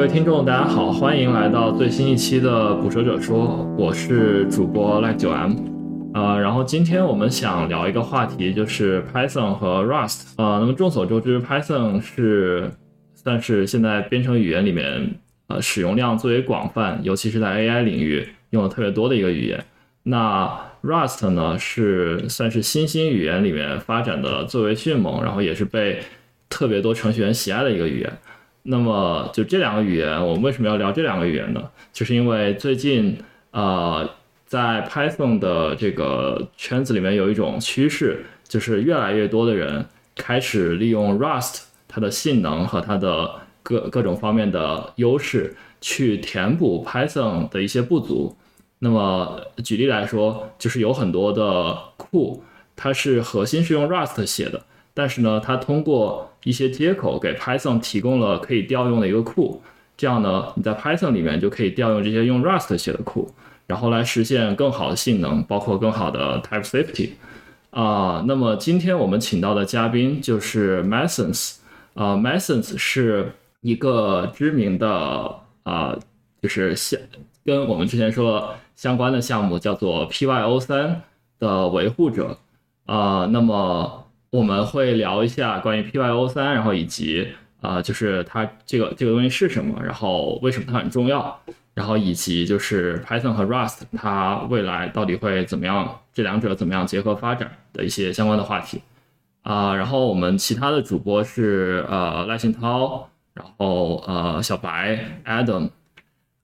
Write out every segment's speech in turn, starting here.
各位听众，大家好，欢迎来到最新一期的《捕蛇者说》，我是主播赖九 M。呃，然后今天我们想聊一个话题，就是 Python 和 Rust。呃，那么众所周知，Python 是算是现在编程语言里面呃使用量最为广泛，尤其是在 AI 领域用的特别多的一个语言。那 Rust 呢，是算是新兴语言里面发展的最为迅猛，然后也是被特别多程序员喜爱的一个语言。那么就这两个语言，我们为什么要聊这两个语言呢？就是因为最近呃，在 Python 的这个圈子里面有一种趋势，就是越来越多的人开始利用 Rust 它的性能和它的各各种方面的优势，去填补 Python 的一些不足。那么举例来说，就是有很多的库，它是核心是用 Rust 写的。但是呢，它通过一些接口给 Python 提供了可以调用的一个库，这样呢，你在 Python 里面就可以调用这些用 Rust 写的库，然后来实现更好的性能，包括更好的 Type Safety。啊，那么今天我们请到的嘉宾就是 Masons，啊，Masons 是一个知名的啊，就是相跟我们之前说相关的项目叫做 PyO 三的维护者，啊，那么。我们会聊一下关于 PyO 三，然后以及啊，就是它这个这个东西是什么，然后为什么它很重要，然后以及就是 Python 和 Rust 它未来到底会怎么样，这两者怎么样结合发展的一些相关的话题啊。然后我们其他的主播是呃赖信涛，然后呃小白 Adam，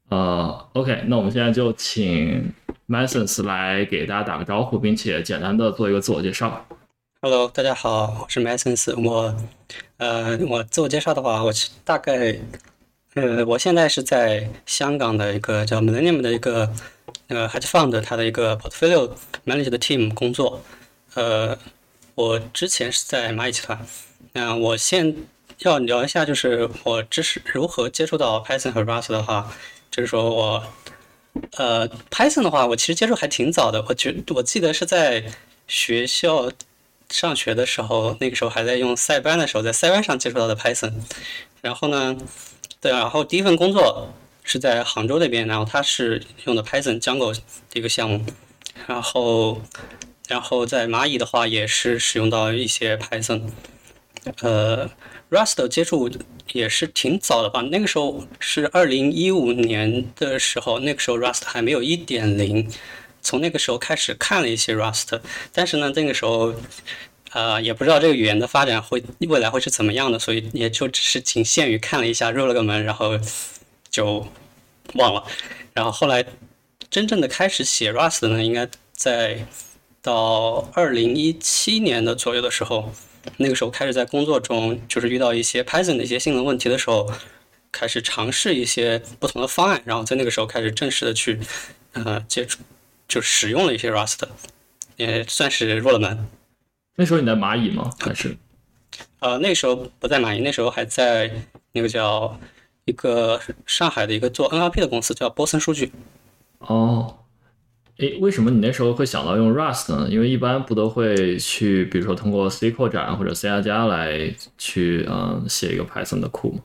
呃 OK，那我们现在就请 Masons 来给大家打个招呼，并且简单的做一个自我介绍。Hello，大家好，我是 Masons。我，呃，我自我介绍的话，我大概，呃，我现在是在香港的一个叫 Millennium 的一个那个 hedge fund 它的一个 portfolio manager 的 team 工作。呃，我之前是在蚂蚁集团。那我现要聊一下，就是我这是如何接触到 Python 和 Rust 的话，就是说我，呃，Python 的话，我其实接触还挺早的。我觉我记得是在学校。上学的时候，那个时候还在用塞班的时候，在塞班上接触到的 Python。然后呢，对，然后第一份工作是在杭州那边，然后他是用的 Python Django 的一个项目。然后，然后在蚂蚁的话也是使用到一些 Python。呃，Rust 接触也是挺早的吧？那个时候是二零一五年的时候，那个时候 Rust 还没有一点零。从那个时候开始看了一些 Rust，但是呢，那个时候，呃，也不知道这个语言的发展会未来会是怎么样的，所以也就只是仅限于看了一下，入了个门，然后就忘了。然后后来真正的开始写 Rust 呢，应该在到二零一七年的左右的时候，那个时候开始在工作中就是遇到一些 Python 的一些性能问题的时候，开始尝试一些不同的方案，然后在那个时候开始正式的去呃接触。就使用了一些 Rust，也算是入了门。那时候你在蚂蚁吗？还是？呃，那时候不在蚂蚁，那时候还在那个叫一个上海的一个做 NLP 的公司，叫波森数据。哦，诶，为什么你那时候会想到用 Rust 呢？因为一般不都会去，比如说通过 C 扩展或者 C 加加来去嗯写一个 Python 的库吗？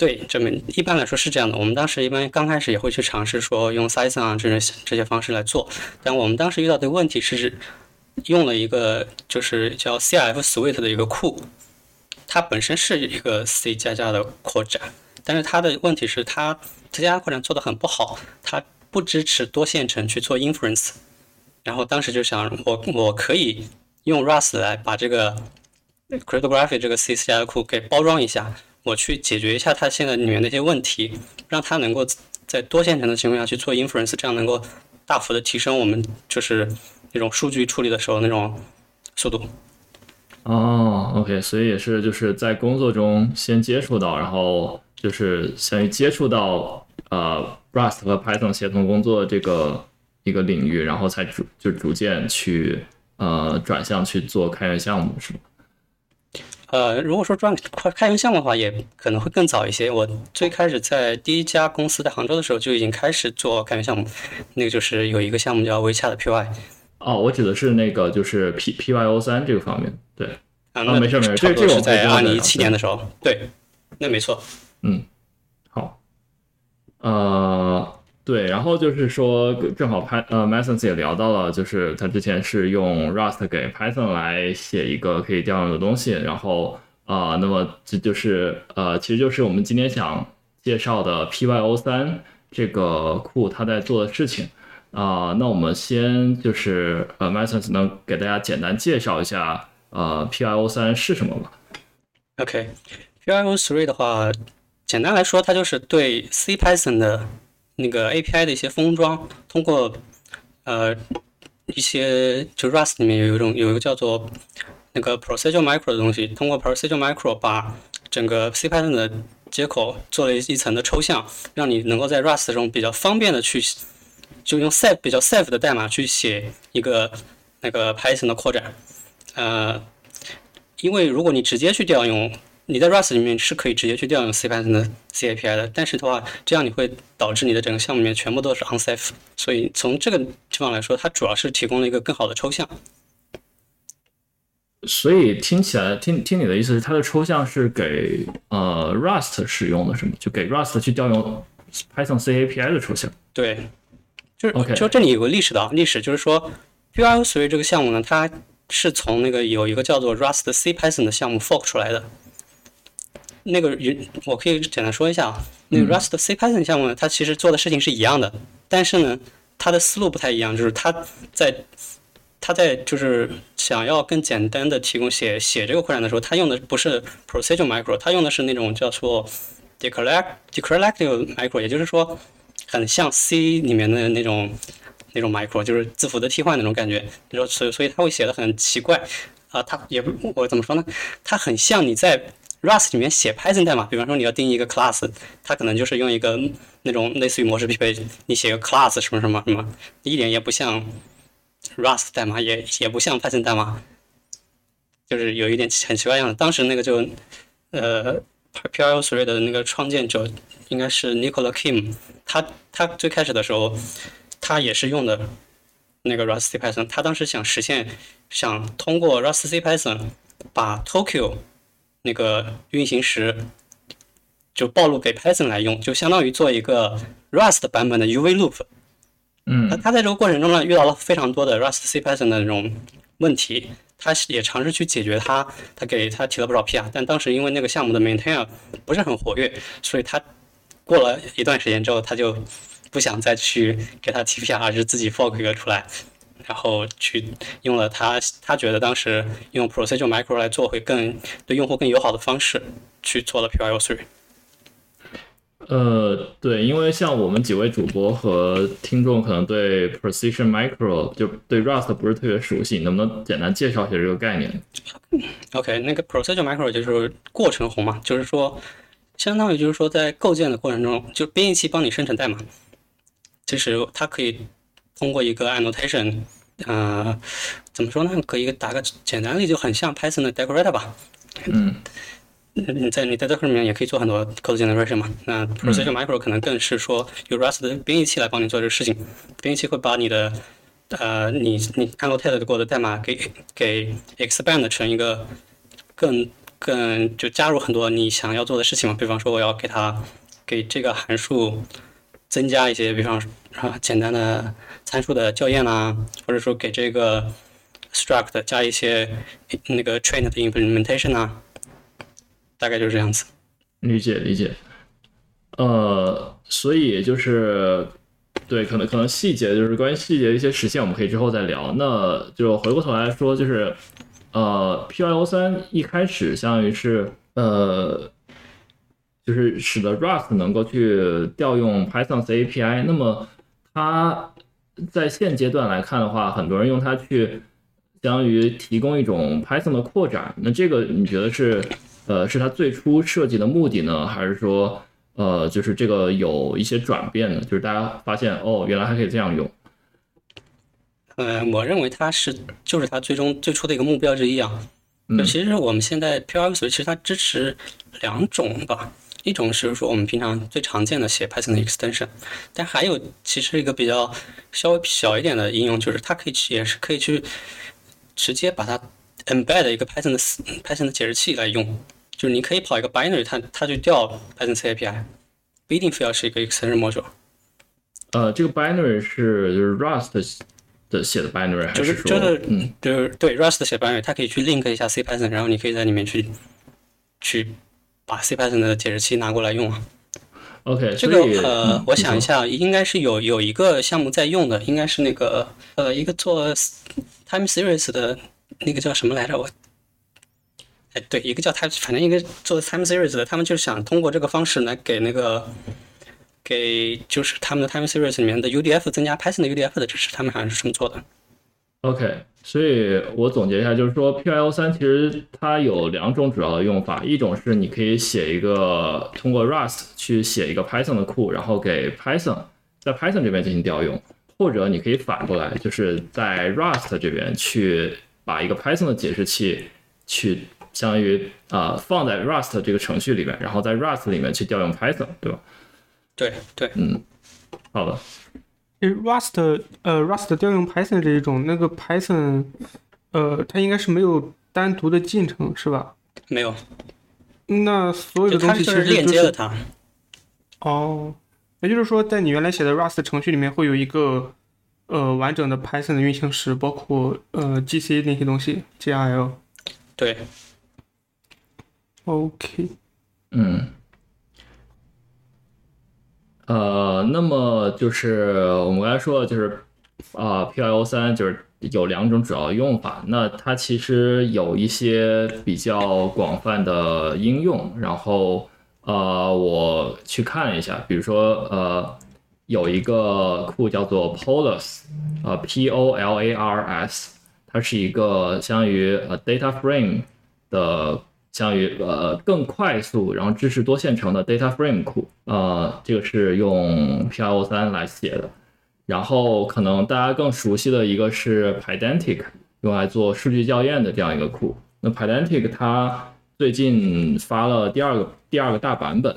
对，这么一般来说是这样的。我们当时一般刚开始也会去尝试说用 s y t h o n 啊这种这些方式来做，但我们当时遇到的问题是用了一个就是叫 CF Suite 的一个库，它本身是一个 C 加加的扩展，但是它的问题是它 C 加加扩展做的很不好，它不支持多线程去做 inference。然后当时就想，我我可以用 Rust 来把这个 cryptography 这个 C 加加库给包装一下。我去解决一下它现在里面的一些问题，让它能够在多线程的情况下去做 inference，这样能够大幅的提升我们就是那种数据处理的时候那种速度。哦，OK，所以也是就是在工作中先接触到，然后就是相于接触到呃 Rust 和 Python 协同工作这个一个领域，然后才逐就逐渐去呃转向去做开源项目，是吗？呃，如果说转开开源项目的话，也可能会更早一些。我最开始在第一家公司在杭州的时候就已经开始做开源项目，那个就是有一个项目叫 WeChat PY。哦，我指的是那个就是 P PYO 三这个方面。对，啊，那没事没事，这这是在二零一七年的时候。对，那没错。嗯好呃，对，然后就是说，正好 Py 呃 m a s o n s 也聊到了，就是他之前是用 Rust 给 Python 来写一个可以调用的东西，然后啊，那么这就是呃，其实就是我们今天想介绍的 Pyo3 这个库他在做的事情啊。那我们先就是呃 m a s o n s 能给大家简单介绍一下呃 Pyo3 是什么吗？OK，Pyo3 的话。简单来说，它就是对 C Python 的那个 API 的一些封装，通过呃一些就 Rust 里面有一种有一个叫做那个 Procedural Micro 的东西，通过 Procedural Micro 把整个 C Python 的接口做了一层的抽象，让你能够在 Rust 中比较方便的去就用 safe 比较 safe 的代码去写一个那个 Python 的扩展。呃，因为如果你直接去调用你在 Rust 里面是可以直接去调用 C Python 的 C API 的，但是的话，这样你会导致你的整个项目里面全部都是 unsafe。所以从这个地方来说，它主要是提供了一个更好的抽象。所以听起来，听听你的意思是，它的抽象是给呃 Rust 使用的，是吗？就给 Rust 去调用 Python C API 的抽象？对，就是 OK。就这里有个历史的历史，就是说 Pyo3 这个项目呢，它是从那个有一个叫做 Rust C Python 的项目 fork 出来的。那个云，我可以简单说一下啊。那个 Rust C Python 项目呢，它其实做的事情是一样的，但是呢，它的思路不太一样，就是它在它在就是想要更简单的提供写写这个扩展的时候，它用的不是 Procedural Micro，它用的是那种叫做 Declarative Micro，也就是说，很像 C 里面的那种那种 Micro，就是字符的替换那种感觉。你说，所以所以它会写的很奇怪啊，它也不我怎么说呢？它很像你在 Rust 里面写 Python 代码，比方说你要定义一个 class，它可能就是用一个那种类似于模式匹配，你写个 class 什么什么什么，一点也不像 Rust 代码，也也不像 Python 代码，就是有一点很奇怪样子。当时那个就呃 Pyo3 的那个创建者应该是 Nicola Kim，他他最开始的时候他也是用的那个 Rust C Python，他当时想实现想通过 Rust C Python 把 Tokyo 那个运行时就暴露给 Python 来用，就相当于做一个 Rust 版本的 UV loop。嗯，那他在这个过程中呢，遇到了非常多的 Rust C Python 的那种问题，他也尝试去解决它，他给他提了不少 PR，但当时因为那个项目的 maintainer 不是很活跃，所以他过了一段时间之后，他就不想再去给他提 PR，而是自己 fork 一个出来。然后去用了他，他觉得当时用 Procedural Micro 来做会更对用户更友好的方式去做了 Pyo3。呃，对，因为像我们几位主播和听众可能对 Precision Micro 就对 Rust 不是特别熟悉，能不能简单介绍一下这个概念？OK，那个 Procedural Micro 就是过程红嘛，就是说相当于就是说在构建的过程中，就编译器帮你生成代码，其实它可以通过一个 annotation。呃，怎么说呢？可以打个简单例子，就很像 Python 的 decorator 吧。嗯，你在你在 decorator 里面也可以做很多 code generation 嘛。那 Procedural Micro 可能更是说有 Rust 的编译器来帮你做这个事情。编译器会把你的呃你你 annotate 过的代码给给 expand 成一个更更就加入很多你想要做的事情嘛。比方说我要给它给这个函数增加一些，比方说啊简单的。参数的校验啦，或者说给这个 struct 加一些那个 train 的 implementation 啊，大概就是这样子。理解理解。呃，所以就是对，可能可能细节就是关于细节的一些实现，我们可以之后再聊。那就回过头来说，就是呃，Pyo 三一开始相当于是呃，就是使得 Rust 能够去调用 Python C API，那么它。在现阶段来看的话，很多人用它去相当于提供一种 Python 的扩展。那这个你觉得是呃是它最初设计的目的呢，还是说呃就是这个有一些转变呢？就是大家发现哦，原来还可以这样用。呃，我认为它是就是它最终最初的一个目标之一啊。嗯，其实我们现在 p y 其实它支持两种吧。一种是说我们平常最常见的写 Python 的 extension，但还有其实一个比较稍微小一点的应用，就是它可以去也是可以去直接把它 embed 一个 Python 的 Python 的解释器来用，就是你可以跑一个 binary，它它就调 Python C API，不一定非要是一个 extension module。呃，这个 binary 是就是 Rust 的写的 binary 还就是说就是嗯就是对 Rust 写 binary，它可以去 link 一下 C Python，然后你可以在里面去去把 C Python 的解释器拿过来用啊。OK 这个呃嗯，我想一下，应该是有有一个项目在用的，应该是那个呃一个做 time series 的那个叫什么来着？我哎对，一个叫 time，反正一个做 time series 的，他们就是想通过这个方式来给那个给就是他们的 time series 里面的 UDF 增加 Python 的 UDF 的支持，他们好像是这么做的。OK，所以我总结一下，就是说 PIO 三其实它有两种主要的用法，一种是你可以写一个通过 Rust 去写一个 Python 的库，然后给 Python 在 Python 这边进行调用，或者你可以反过来，就是在 Rust 这边去把一个 Python 的解释器去相当于啊、呃放在 Rust 这个程序里面，然后在 Rust 里面去调用 Python，对吧？对对，嗯好的，诶 Rust 呃 Rust 调用 Python 这一种，那个 Python 呃它应该是没有单独的进程是吧？没有，那所有的东西其它就是实就是链接了它。哦，也就是说，在你原来写的 Rust 程序里面会有一个呃完整的 Python 的运行时，包括呃 GC 那些东西，GRL。对，OK，嗯，呃，那么就是我们刚才说的，就是啊、p i o 三就是有两种主要用法。那它其实有一些比较广泛的应用，然后呃，我去看一下，比如说呃，有一个库叫做 Polars，呃，P O L A R S，它是一个相当于呃 data frame 的相当于呃更快速，然后支持多线程的 data frame 库，呃，这个是用 PIO 三来写的。然后可能大家更熟悉的一个是 Pydantic，用来做数据校验的这样一个库。那 Pydantic 它最近发了第二个第二个大版本，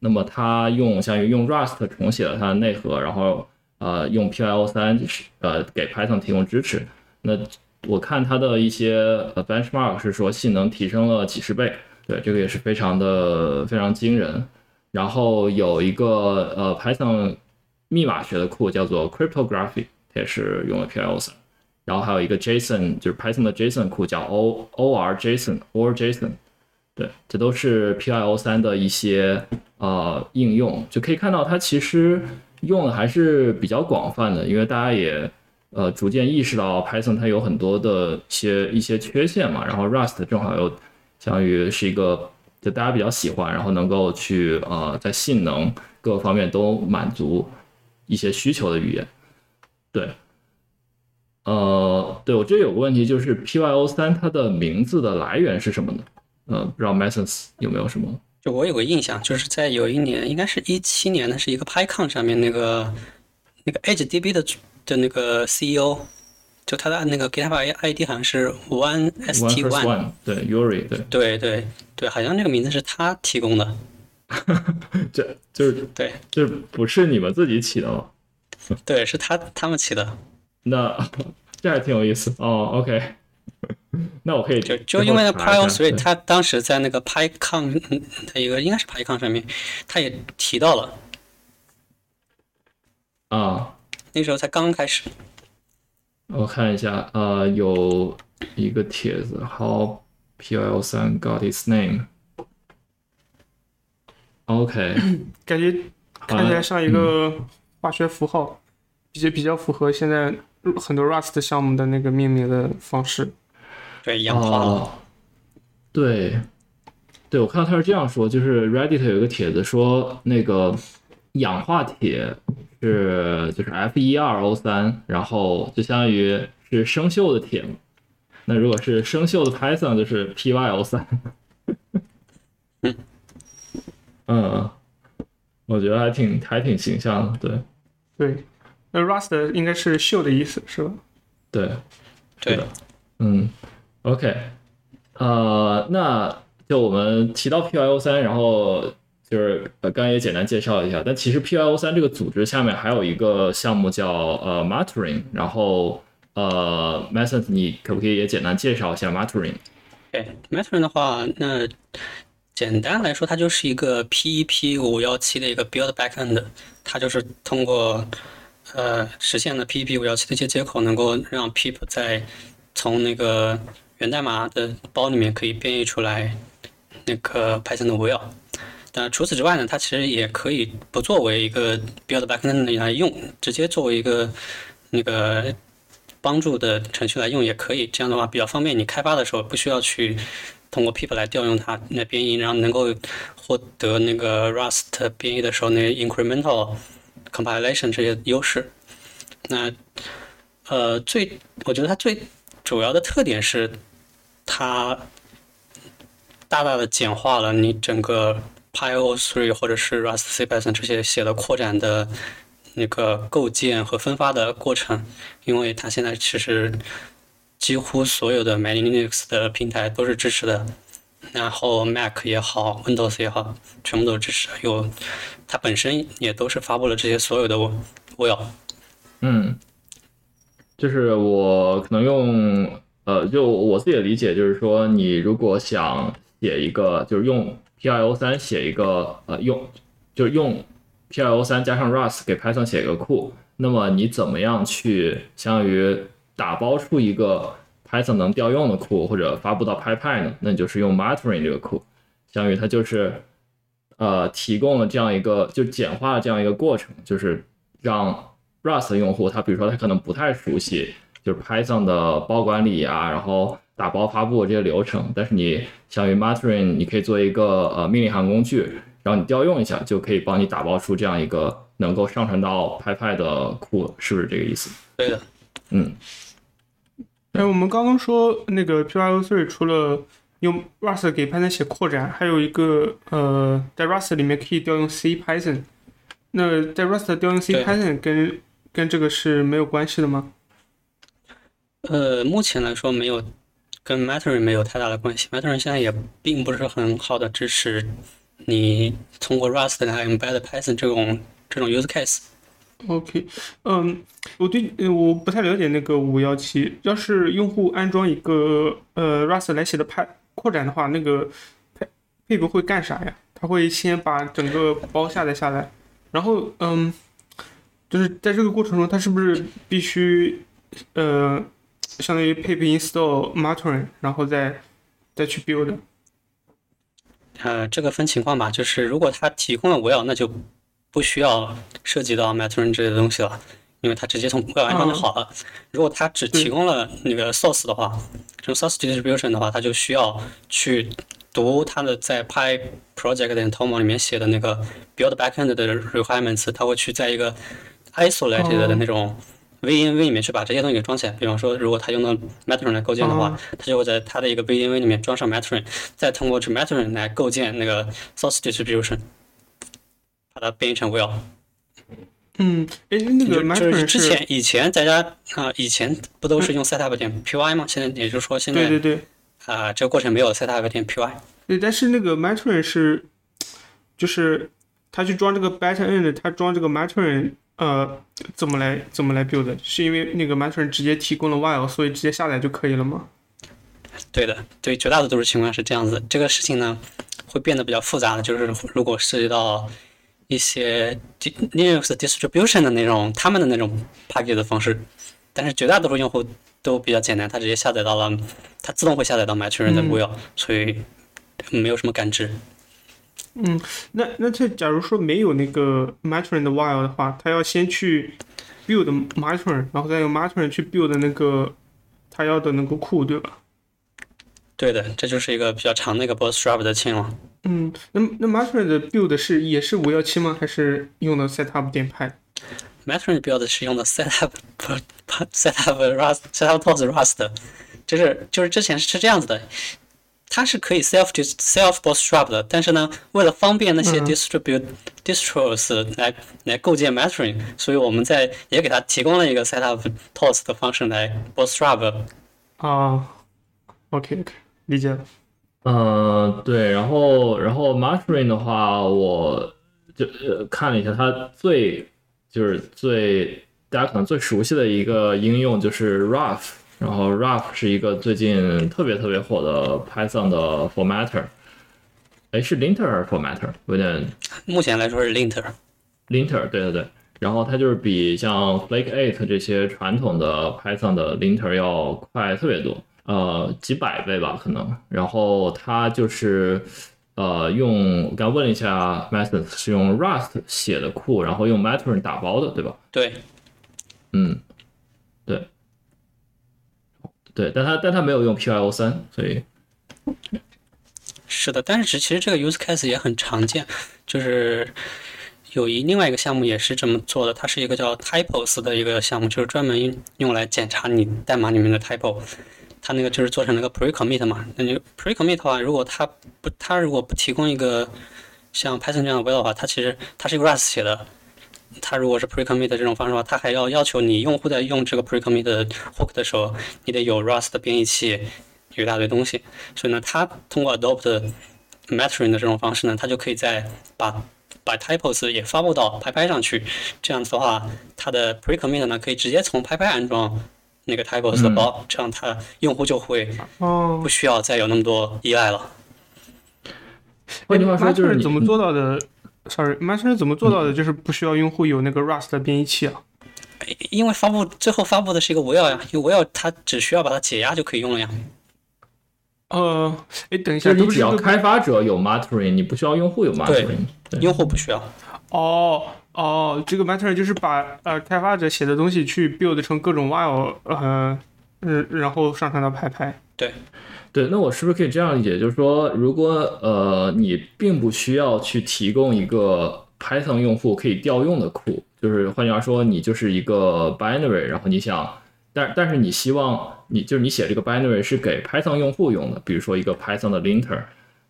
那么它用相当于用 Rust 重写了它的内核，然后呃用 PIO 三呃给 Python 提供支持。那我看它的一些呃 benchmark 是说性能提升了几十倍，对，这个也是非常的非常惊人。然后有一个呃 Python 密码学的库叫做 Cryptography，它也是用了 PIO 三。然后还有一个 JSON，就是 Python 的 JSON 库叫 O OR JSON OR JSON，对，这都是 PIO 三的一些呃应用，就可以看到它其实用的还是比较广泛的，因为大家也呃逐渐意识到 Python 它有很多的一些一些缺陷嘛，然后 Rust 正好又相当于是一个就大家比较喜欢，然后能够去呃在性能各个方面都满足一些需求的语言，对。呃，对我这有个问题，就是 PYO 三它的名字的来源是什么呢？呃，不知道 Masons 有没有什么？就我有个印象，就是在有一年，应该是一七年的是一个 PyCon 上面那个那个 HDB 的的那个 CEO，就他的那个 GitHub ID 好像是 One One ST First One，One，对，Yuri，对，对对对，好像这个名字是他提供的，这就是对。就是不是你们自己起的吗？对，是他他们起的，那这还挺有意思。哦。OK，那我可以就就因为那查一 Pyo 下 Three，他当时在那个 PyCon 嗯的一个应该是 PyCon 上面，他也提到了，啊，那时候才刚开始，我看一下，呃，有一个帖子，How PL 三 got its name。OK，感觉看起来像一个化学符号，比较比较符合现在很多 Rust 项目的那个命名的方式。对，氧化对，对，我看到他是这样说，就是 Reddit 有一个帖子说，那个氧化铁是就是 F 一二 O 三，然后就相当于是生锈的铁嘛。那如果是生锈的 Python，就是 PyO 三。嗯，我觉得还挺还挺形象的，对对，那 Rust 应该是锈的意思是吧？对。对的，嗯，OK，呃，那就我们提到 PYO 三，然后就是呃，刚刚也简单介绍一下，但其实 PYO 三这个组织下面还有一个项目叫呃 Maturing，然后呃 m a s o n 你可不可以也简单介绍一下 Maturing？对 Maturing 的话，那简单来说，它就是一个 PEP 五幺七的一个 build backend，它就是通过呃实现了 PEP 五幺七的一些接口，能够让 pip 在从那个源代码的包里面可以编译出来那个 Python 的 will。那除此之外呢，它其实也可以不作为一个 build backend 来用，直接作为一个那个帮助的程序来用也可以。这样的话比较方便，你开发的时候不需要去通过 pip 来调用它那编译，然后能够获得那个 Rust 编译的时候那 incremental compilation 这些优势。那呃，最我觉得它最主要的特点是它大大的简化了你整个 PyO3 或者是 Rust C Python 这些写的扩展的那个构建和分发的过程，因为它现在其实几乎所有的 Many Linux 的平台都是支持的，然后 Mac 也好，Windows 也好，全部都支持。有它本身也都是发布了这些所有的 Will。嗯，就是我可能用呃，就我自己的理解就是说，你如果想写一个，就是用 PIO 三写一个呃用，就是用 PIO 三加上 Rust 给 Python 写一个库，那么你怎么样去相当于打包出一个 Python 能调用的库，或者发布到 PyPy 呢？那你就是用 Maturin 这个库，相当于它就是呃提供了这样一个就简化这样一个过程，就是让 Rust 用户他比如说他可能不太熟悉就是 Python 的包管理啊，然后打包发布这些流程，但是你相当于 Matterning 你可以做一个呃命令行工具。然后你调用一下，就可以帮你打包出这样一个能够上传到 PyPy 的库，是不是这个意思？对的，嗯。哎，我们刚刚说那个 PyO3 除了用 Rust 给 Python 写扩展，还有一个呃，在 Rust 里面可以调用 C Python。那在 Rust 调用 C Python 跟跟这个是没有关系的吗？呃，目前来说没有，跟 Matter 没有太大的关系。，Matter 现在也并不是很好的支持。你通过 Rust 来 embed Python 这种这种 use case。OK，嗯，我对我不太了解那个五幺七。要是用户安装一个呃 Rust 来写的 Py 扩展的话，那个配配不会干啥呀？他会先把整个包下载下来，然后嗯，就是在这个过程中，他是不是必须呃，相当于 pip install Matterning，然后再再去 build？呃，这个分情况吧，就是如果它提供了 will，那就不需要涉及到 Matterning 这些东西了，因为它直接从 will 安装就好了。如果它只提供了那个 source 的话，这种 source distribution 的话，它就需要去读它的在 Py project 的 toml 里面写的那个 build backend 的 requirements，它会去在一个 isolated 的那种。VNV 里面去把这些东西给装起来，比方说，如果他用到 Matterning 来构建的话，他就会在他的一个 VNV 里面装上 Matterning，再通过去 Matterning 来构建那个 source distribution，把它编译成 Will。嗯，哎，那个 Matterning 之前以前大家啊，以前不都是用 setup 点 py 吗？现在也就是说现在对对对啊，这个过程没有 setup 点 py。对，但是那个 Matterning 是，就是他去装这个 backend，他装这个 Matterning。呃，怎么来怎么来 build？是因为那个 Matterning 直接提供了 while，所以直接下载就可以了吗？对的，对，绝大多数情况是这样子。这个事情呢，会变得比较复杂的，就是如果涉及到一些 Linux distribution 的那种他们的那种 package 的方式，但是绝大多数用户都比较简单，他直接下载到了，他自动会下载到 Matterning 的 will，所以没有什么感知。嗯，那那这假如说没有那个 Matterning 的 while 的话，他要先去 build Matterning，然后再用 Matterning 去 build 那个他要的那个库，对吧？对的，这就是一个比较长的一个 Bootstrap 的 chain 了。嗯，那那 Matterning 的 build 是也是五幺七吗？还是用的 setup 点派？Matterning build 是用的 setup setup Rust setup tools Rust，就是就是之前是这样子的。它是可以 self self bootstrap 的，但是呢，为了方便那些 distribute distros 来来构建 Matterning，所以我们在也给它提供了一个 setup tools 的方式来 bootstrap。啊，OK OK，理解了。嗯，对，然后然后 Matterning 的话，我就呃看了一下，它最就是最大家可能最熟悉的一个应用就是 Rough。然后 Rough 是一个最近特别特别火的 Python 的 formatter，哎，是 linter 还是 formatter？有点目前来说是 linter。linter，对对对。然后它就是比像 Flake Eight 这些传统的 Python 的 linter 要快特别多，呃，几百倍吧可能。然后它就是呃用，我刚问了一下，Methods 是用 Rust 写的库，然后用 Mattern 打包的，对吧？对，嗯，对，对，但它但它没有用 PyO 三，所以是的，但是其实这个 use case 也很常见，就是有一另外一个项目也是这么做的，它是一个叫 typos 的一个项目，就是专门用来检查你代码里面的 typos。它那个就是做成了个 pre commit 嘛，那你 pre commit 的话，如果它不它如果不提供一个像 Python 这样的 will 的话，它其实它是一个 Rust 写的。它如果是 pre commit 这种方式的话，它还要要求你用户在用这个 pre commit 的 hook 的时候，你得有 Rust 的编译器，有一大堆东西。所以呢，它通过 adopt Mattern 的这种方式呢，它就可以在把把 typos 也发布到拍拍上去。这样子的话，它的 pre commit 呢可以直接从拍拍安装那个 typos 的包，这样它用户就会哦不，需要再有那么多依赖了。换句话说就是怎么做到的？Sorry，Matter 怎么做到的？就是不需要用户有那个 Rust 的编译器啊？因为发布最后发布的是一个 will 呀，因为 will 它只需要把它解压就可以用了呀。呃，哎，等一下，就是你只要开发者有 Mattern，你不需要用户有 Mattern。对用户不需要。哦哦，这个 Matter 就是把呃开发者写的东西去 build 成各种 while，呃，嗯，然后上传到拍拍。对，对那我是不是可以这样理解？就是说，如果呃你并不需要去提供一个 Python 用户可以调用的库，就是换句话说，你就是一个 binary，然后你想，但但是你希望你就是你写这个 binary 是给 Python 用户用的，比如说一个 Python 的 linter，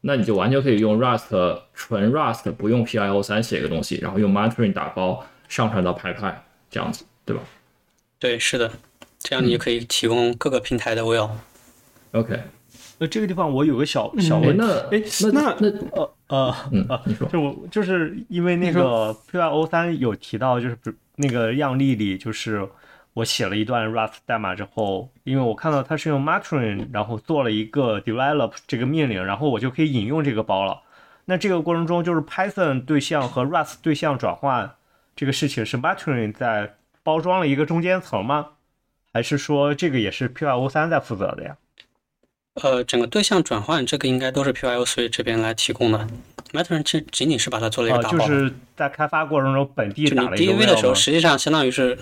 那你就完全可以用 Rust 纯 Rust 不用 PIO 三写一个东西，然后用 Mattern 打包上传到 PyPy 这样子，对吧对，是的，这样你就可以提供各个平台的 will。？OK，那，这个地方我有个小小哎，问题，那哎那那那呃呃，嗯，你说。就我就是因为那个 PyO 三有提到，就是比如那个样例里，就是我写了一段 Rust 代码之后，因为我看到它是用 Matron，然后做了一个 develop 这个命令，然后我就可以引用这个包了。那这个过程中，就是 Python 对象和 Rust 对象转换这个事情是 Matron 在包装了一个中间层吗？还是说这个也是 PyO 三在负责的呀？呃，整个对象转换这个应该都是 PYO 3这边来提供的。Mattern 这仅仅是把它做了一啊、个打包。就是在开发过程中本地打了一个 DEV 的时候，实际上相当于是，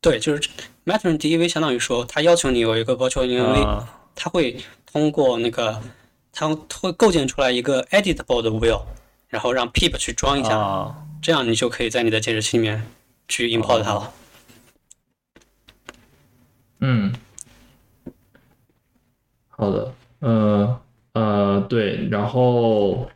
对，就是 Mattern DEV 相当于说，它要求你有一个 virtual env，、啊它会通过那个，它会构建出来一个 editable 的 will，然后让 pip 去装一下，啊这样你就可以在你的介质器里面去 import 它了。嗯，好的，呃呃，对，然后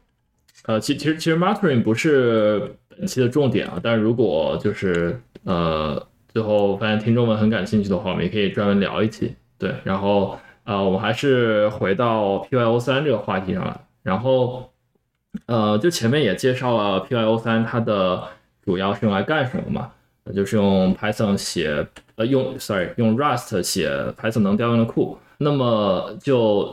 呃，其其实其实 Mattern 不是本期的重点啊，但是如果就是呃最后发现听众们很感兴趣的话，我们也可以专门聊一期。对，然后呃，我们还是回到 PYO 三这个话题上来，然后呃，就前面也介绍了 PYO 三它的主要是用来干什么嘛，那就是用 Python 写呃用 sorry 用 Rust 写 Python 能调用的库。那么就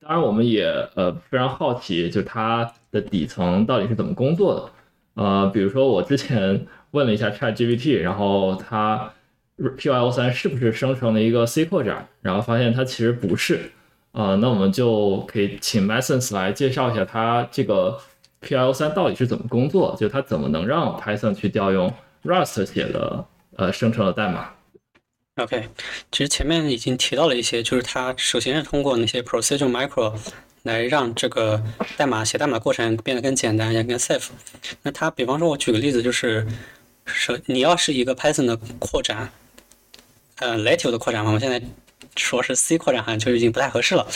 当然我们也呃非常好奇，就它的底层到底是怎么工作的。呃，比如说我之前问了一下 ChatGPT，然后它 PyO 三是不是生成了一个 C 扩展，然后发现它其实不是。呃，那我们就可以请 Masons 来介绍一下它这个 PyO 三到底是怎么工作，就它怎么能让 Python 去调用 Rust 写的呃生成的代码。OK，其实前面已经提到了一些，就是它首先是通过那些 procedural micro 来让这个代码写代码的过程变得更简单，也更 safe。那它比方说，我举个例子，就是是你要是一个 Python 的扩展，呃，native 的扩展嘛，我现在说是 C 扩展好像就已经不太合适了。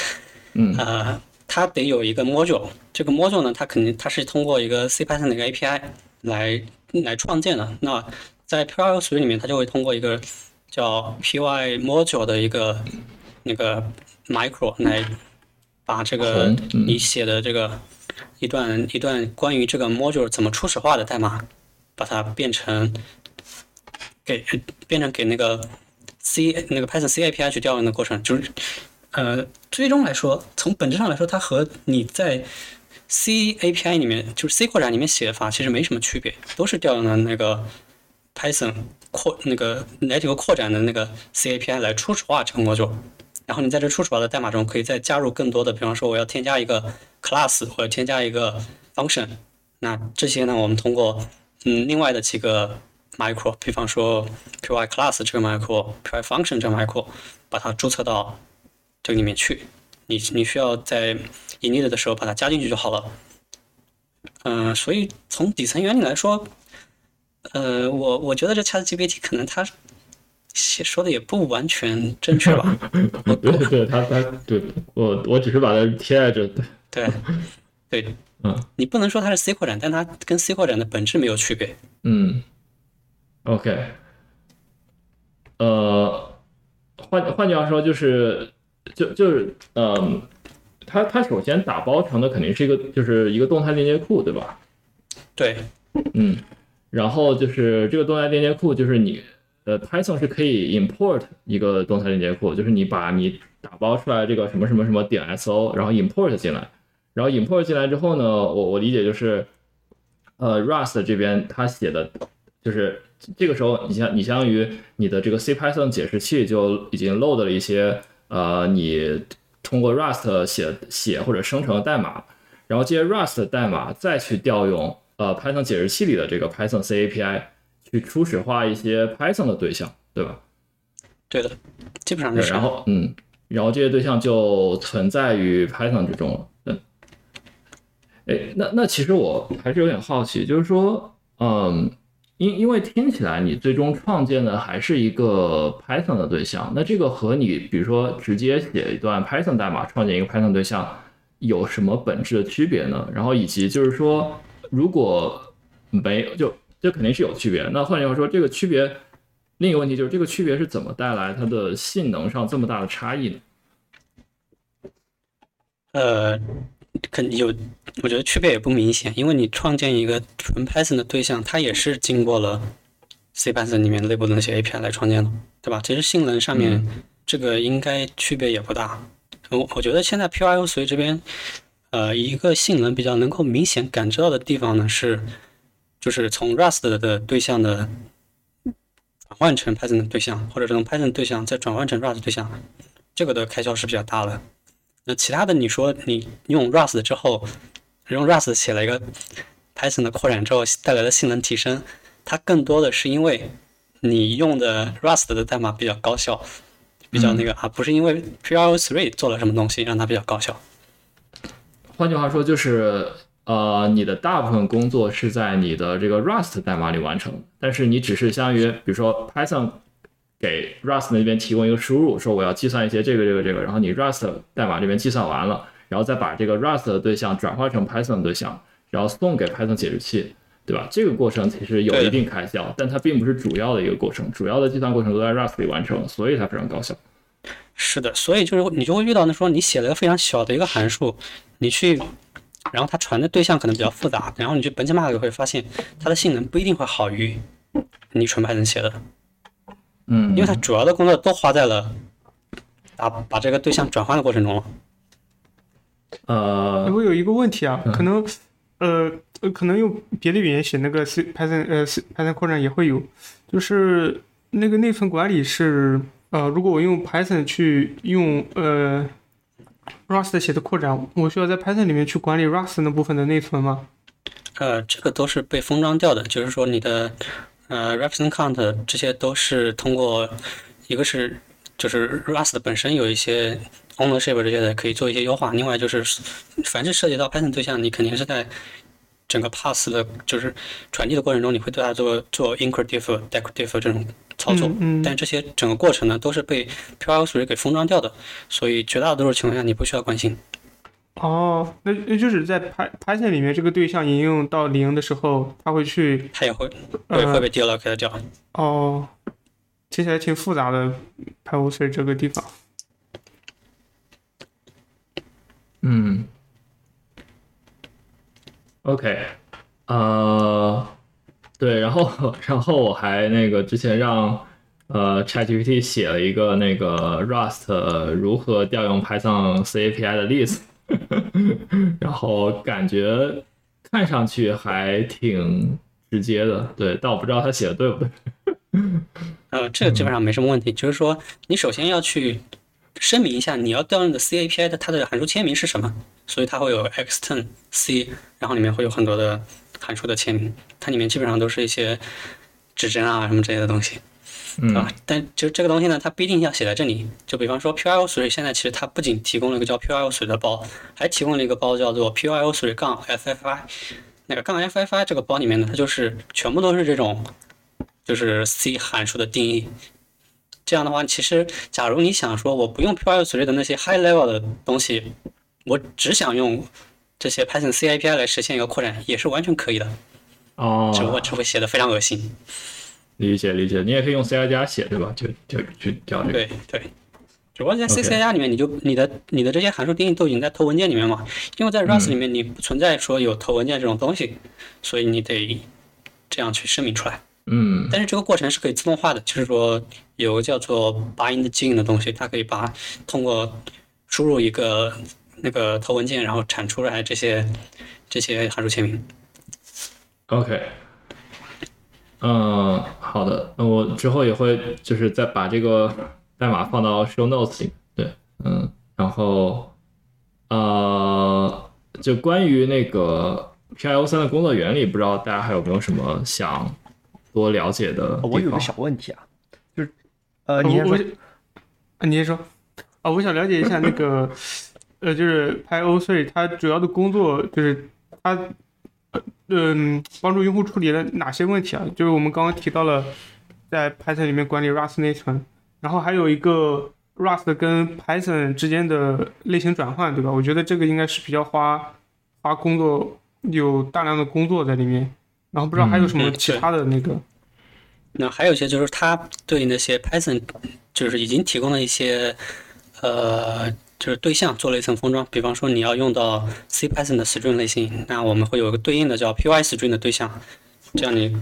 嗯呃，它得有一个 module，这个 module 呢，它肯定它是通过一个 C Python 的一个 API 来来创建的。那在 PyO 属里面，它就会通过一个叫 Py module 的一个那个 micro 来把这个你写的这个一段一段关于这个 module 怎么初始化的代码，把它变成给变成给那个 C 那个 Python C API 去调用的过程，就是呃，最终来说，从本质上来说，它和你在 C API 里面，就是 C 扩展里面写法其实没什么区别，都是调用的那个 Python 扩那个 native 扩展的那个 C API 来初始化这个 module。然后你在这初始化的代码中可以再加入更多的，比方说我要添加一个 class 或者添加一个 function，那这些呢，我们通过嗯另外的几个 micro，比方说 py class 这个 micro，py function 这个 micro，把它注册到这里面去。你你需要在 init 的时候把它加进去就好了。嗯、所以从底层原理来说，呃，我我觉得这 ChatGPT 可能它写说的也不完全正确吧。对对，他他对我我只是把它贴在这，对，对，对，嗯你不能说它是 C 扩展，但它跟 C 扩展的本质没有区别。嗯，OK，呃，换换句话说，就是就就是嗯，它它首先打包成的肯定是一个就是一个动态链接库，对吧？对，嗯，然后就是这个动态链接库，就是你呃 Python 是可以 import 一个动态链接库，就是你把你打包出来这个什么什么什么点 so，然后 import 进来，然后 import 进来之后呢，我我理解就是呃 Rust 这边它写的就是这个时候你相你相当于你的这个 C Python 解释器就已经 load 了一些呃你通过 Rust 写写或者生成的代码，然后借 Rust 代码再去调用呃 Python 解释器里的这个 Python C API 去初始化一些 Python 的对象，对吧？对的，基本上是。然后嗯，然后这些对象就存在于 Python 之中了。嗯，哎，那那其实我还是有点好奇，就是说，嗯，因因为听起来你最终创建的还是一个 Python 的对象，那这个和你比如说直接写一段 Python 代码创建一个 Python 对象有什么本质的区别呢？然后以及就是说，如果没有就这肯定是有区别。那换句话说，这个区别，另一个问题就是这个区别是怎么带来它的性能上这么大的差异呢？呃，肯有，我觉得区别也不明显，因为你创建一个纯 Python 的对象，它也是经过了 C Python 里面内部的那些 API 来创建的，对吧？其实性能上面这个应该区别也不大。我我觉得现在 PYO 随这边，呃，一个性能比较能够明显感知到的地方呢是，就是从 Rust 的对象的转换成 Python 的对象，或者从 Python 对象再转换成 Rust 对象，这个的开销是比较大的。那其他的，你说你用 Rust 之后，用 Rust 写了一个 Python 的扩展之后带来的性能提升，它更多的是因为你用的 Rust 的代码比较高效，比较那个、啊，不是因为 PRO3 做了什么东西让它比较高效。换句话说，就是呃，你的大部分工作是在你的这个 Rust 代码里完成，但是你只是相当于，比如说 Python 给 Rust 那边提供一个输入，说我要计算一些这个这个这个，然后你 Rust 代码这边计算完了，然后再把这个 Rust 的对象转化成 Python 对象，然后送给 Python 解释器，对吧？这个过程其实有一定开销，但它并不是主要的一个过程，主要的计算过程都在 Rust 里完成，所以它非常高效。是的，所以就是你就会遇到那说你写了一个非常小的一个函数，你去，然后它传的对象可能比较复杂，然后你去 benchmark 会发现它的性能不一定会好于你纯 Python 写的，嗯，因为它主要的工作都花在了把把这个对象转换的过程中了。呃，我有一个问题啊，嗯可能呃呃，可能用别的语言写那个 C Python 呃 C Python 扩展也会有，就是那个内存管理是呃，如果我用 Python 去用呃 Rust 写的扩展，我需要在 Python 里面去管理 Rust 那部分的内存吗？呃，这个都是被封装掉的，就是说你的呃 reference count 这些都是通过一个是就是 Rust 本身有一些 ownership 这些的可以做一些优化，另外就是凡是涉及到 Python 对象，你肯定是在整个 pass 的就是传递的过程中，你会对它做做 incretive、decretive 这种操作。嗯嗯但这些整个过程呢，都是被 PYO3 给封装掉的，所以绝大多数情况下你不需要关心。哦，那那就是在 Py Python 里面这个对象引用到零的时候，它会去它也会会呃会被 deallocate 掉。哦，听起来挺复杂的 PyO3 这个地方。嗯，OK，呃，对，然后 然后我还那个之前让呃 ChatGPT 写了一个那个 Rust 如何调用 Python C API 的例子，然后感觉看上去还挺直接的，对，但我不知道他写的对不对。呃，这个基本上没什么问题，就是说你首先要去声明一下你要调用的 C API 的它的函数签名是什么，所以它会有 extern C，然后里面会有很多的函数的签名，它里面基本上都是一些指针啊什么之类的东西。嗯啊，但就这个东西呢，它不一定要写在这里。就比方说 PyO3 现在其实它不仅提供了一个叫 PyO3 的包，还提供了一个包叫做 PyO3 杠 FFI。那个杠 FFI 这个包里面呢，它就是全部都是这种就是 C 函数的定义。这样的话，其实假如你想说我不用 PyO3 的那些 high level 的东西，我只想用这些 Python C API 来实现一个扩展，也是完全可以的。哦，只不过这会写的非常恶心。理解理解，你也可以用 C 加加写，对吧？就就去调这个。对对，只不过在 C C 加里面，你就你的你的这些函数定义都已经在头文件里面嘛，因为在 Rust 里嗯面你不存在说有头文件这种东西，所以你得这样去声明出来。嗯但是这个过程是可以自动化的，就是说有个叫做 bind gin 的东西，它可以把通过输入一个那个头文件，然后产出来这些这些函数签名。，OK。嗯，好的，那我之后也会就是再把这个代码放到 show notes 里。对，嗯，然后呃，就关于那个 PIO 三的工作原理，不知道大家还有没有什么想多了解的？我有个小问题啊，就是呃，呃你先说我我啊，你先说啊，我想了解一下那个呃，就是 PIO 3它主要的工作就是它呃嗯帮助用户处理了哪些问题啊？就是我们刚刚提到了在 Python 里面管理 Rust 内存，然后还有一个 Rust 跟 Python 之间的类型转换，对吧？我觉得这个应该是比较花花工作，有大量的工作在里面。然后不知道还有什么嗯其他的那个，那还有一些就是它对那些 Python 就是已经提供了一些呃就是对象做了一层封装，比方说你要用到 C Python 的 string 类型，那我们会有一个对应的叫 Py string 的对象，这样你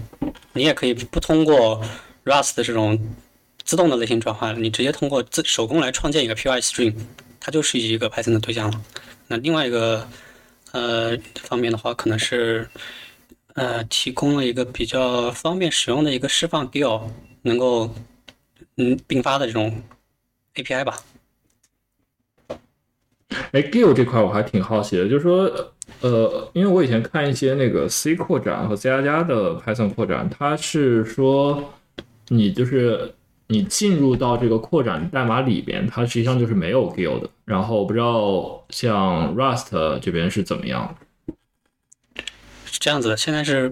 你也可以不通过 Rust 的这种自动的类型转换，你直接通过自手工来创建一个 Py string，它就是一个 Python 的对象了。那另外一个呃方面的话，可能是呃提供了一个比较方便使用的一个释放 GIL 能够嗯并发的这种 API 吧。哎，Gill 这块我还挺好奇的，就是说，呃，因为我以前看一些那个 C 扩展和 C 加加的 Python 扩展，它是说你就是你进入到这个扩展代码里边，它实际上就是没有 Gill 的。然后不知道像 Rust 这边是怎么样。是这样子的，现在是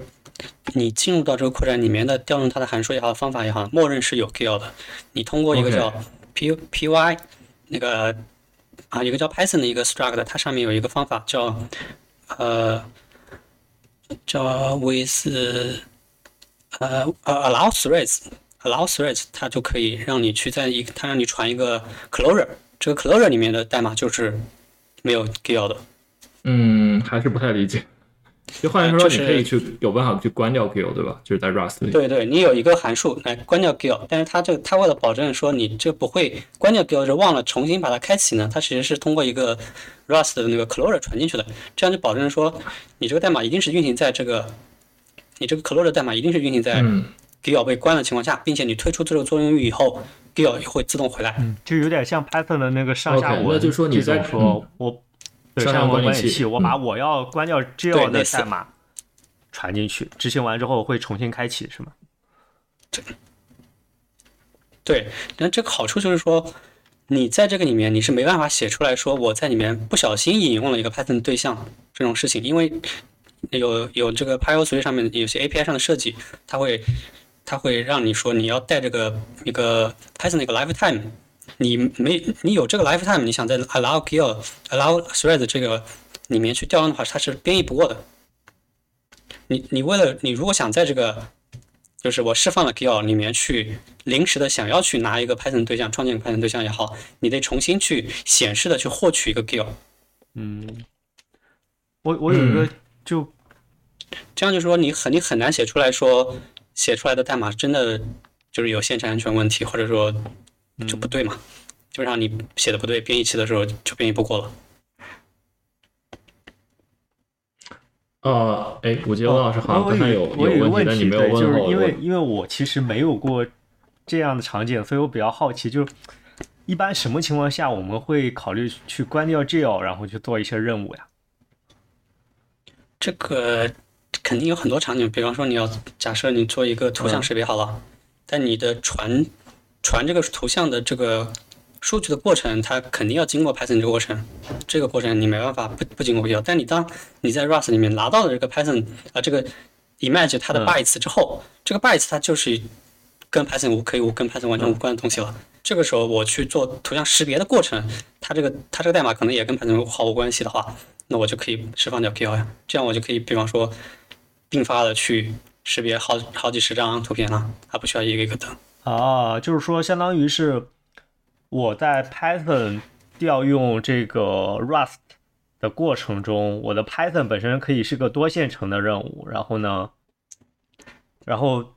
你进入到这个扩展里面的调用它的函数也好，方法也好，默认是有 GIL 的。你通过一个叫 P Py 那个啊，一个叫 Python 的一个 struct，它上面有一个方法叫呃叫 with 呃呃 allow threads allow threads，它就可以让你去在一它让你传一个 closure，这个 closure 里面的代码就是没有 GIL 的。嗯，还是不太理解。就换言说，你可以去有办法去关掉 Gill，对吧？就是在 Rust 里。对对，你有一个函数来关掉 GIL，但是它这个它为了保证说你这不会关掉 GIL 就忘了重新把它开启呢，它其实是通过一个 Rust 的那个 closure 传进去的，这样就保证说你这个代码一定是运行在这个你这个 closure 代码一定是运行在嗯 GIL 被关的情况下，并且你退出这个作用域以后，GIL 也会自动回来。嗯，就有点像 Python 的那个上下文，那就是说你在说我对上下上下文管理器我把我要关掉 GIL 的代码传进去，执行完之后会重新开启，是吗？对，那这个好处就是说，你在这个里面你是没办法写出来说我在里面不小心引用了一个 Python 对象这种事情，因为有有这个 PyOS 上面有些 API 上的设计，它会它会让你说你要带这个一个 Python 的一个 lifetime，你没你有这个 lifetime，你想在 allow kill allow threads 这个里面去调用的话，它是编译不过的。你你为了你如果想在这个就是我释放了 kill 里面去临时的想要去拿一个 Python 对象，创建 Python 对象也好，你得重新去显示的去获取一个 kill 嗯，我我有一个嗯。就。这样就是说你很你很难写出来说写出来的代码真的就是有线程安全问题，或者说就不对嘛，基本上你写的不对，编译器的时候就编译不过了。呃，哎，我记得温老师好像我刚才有我有问题，但你没有问就是我因为因为我其实没有过这样的场景，所以我比较好奇，就是一般什么情况下我们会考虑去关掉 Geo，然后去做一些任务呀？这个肯定有很多场景，比方说你要假设你做一个图像识别好了，但你的传传这个图像的这个数据的过程，它肯定要经过 Python 这个过程，这个过程你没办法不不经过必要。但你当你在 Rust 里面拿到了这个 Python 啊、这个 image 它的嗯 bytes 之后，这个 bytes 它就是跟 Python 无可以无跟 Python 完全无关的东西了。这个时候我去做图像识别的过程，它这个它这个代码可能也跟 Python 毫无关系的话，那我就可以释放掉 QL 呀，这样我就可以比方说并发的去识别好好几十张图片了，它不需要一个一个等。啊，就是说，相当于是我在 Python 调用这个 Rust 的过程中，我的 Python 本身可以是个多线程的任务，然后呢，然后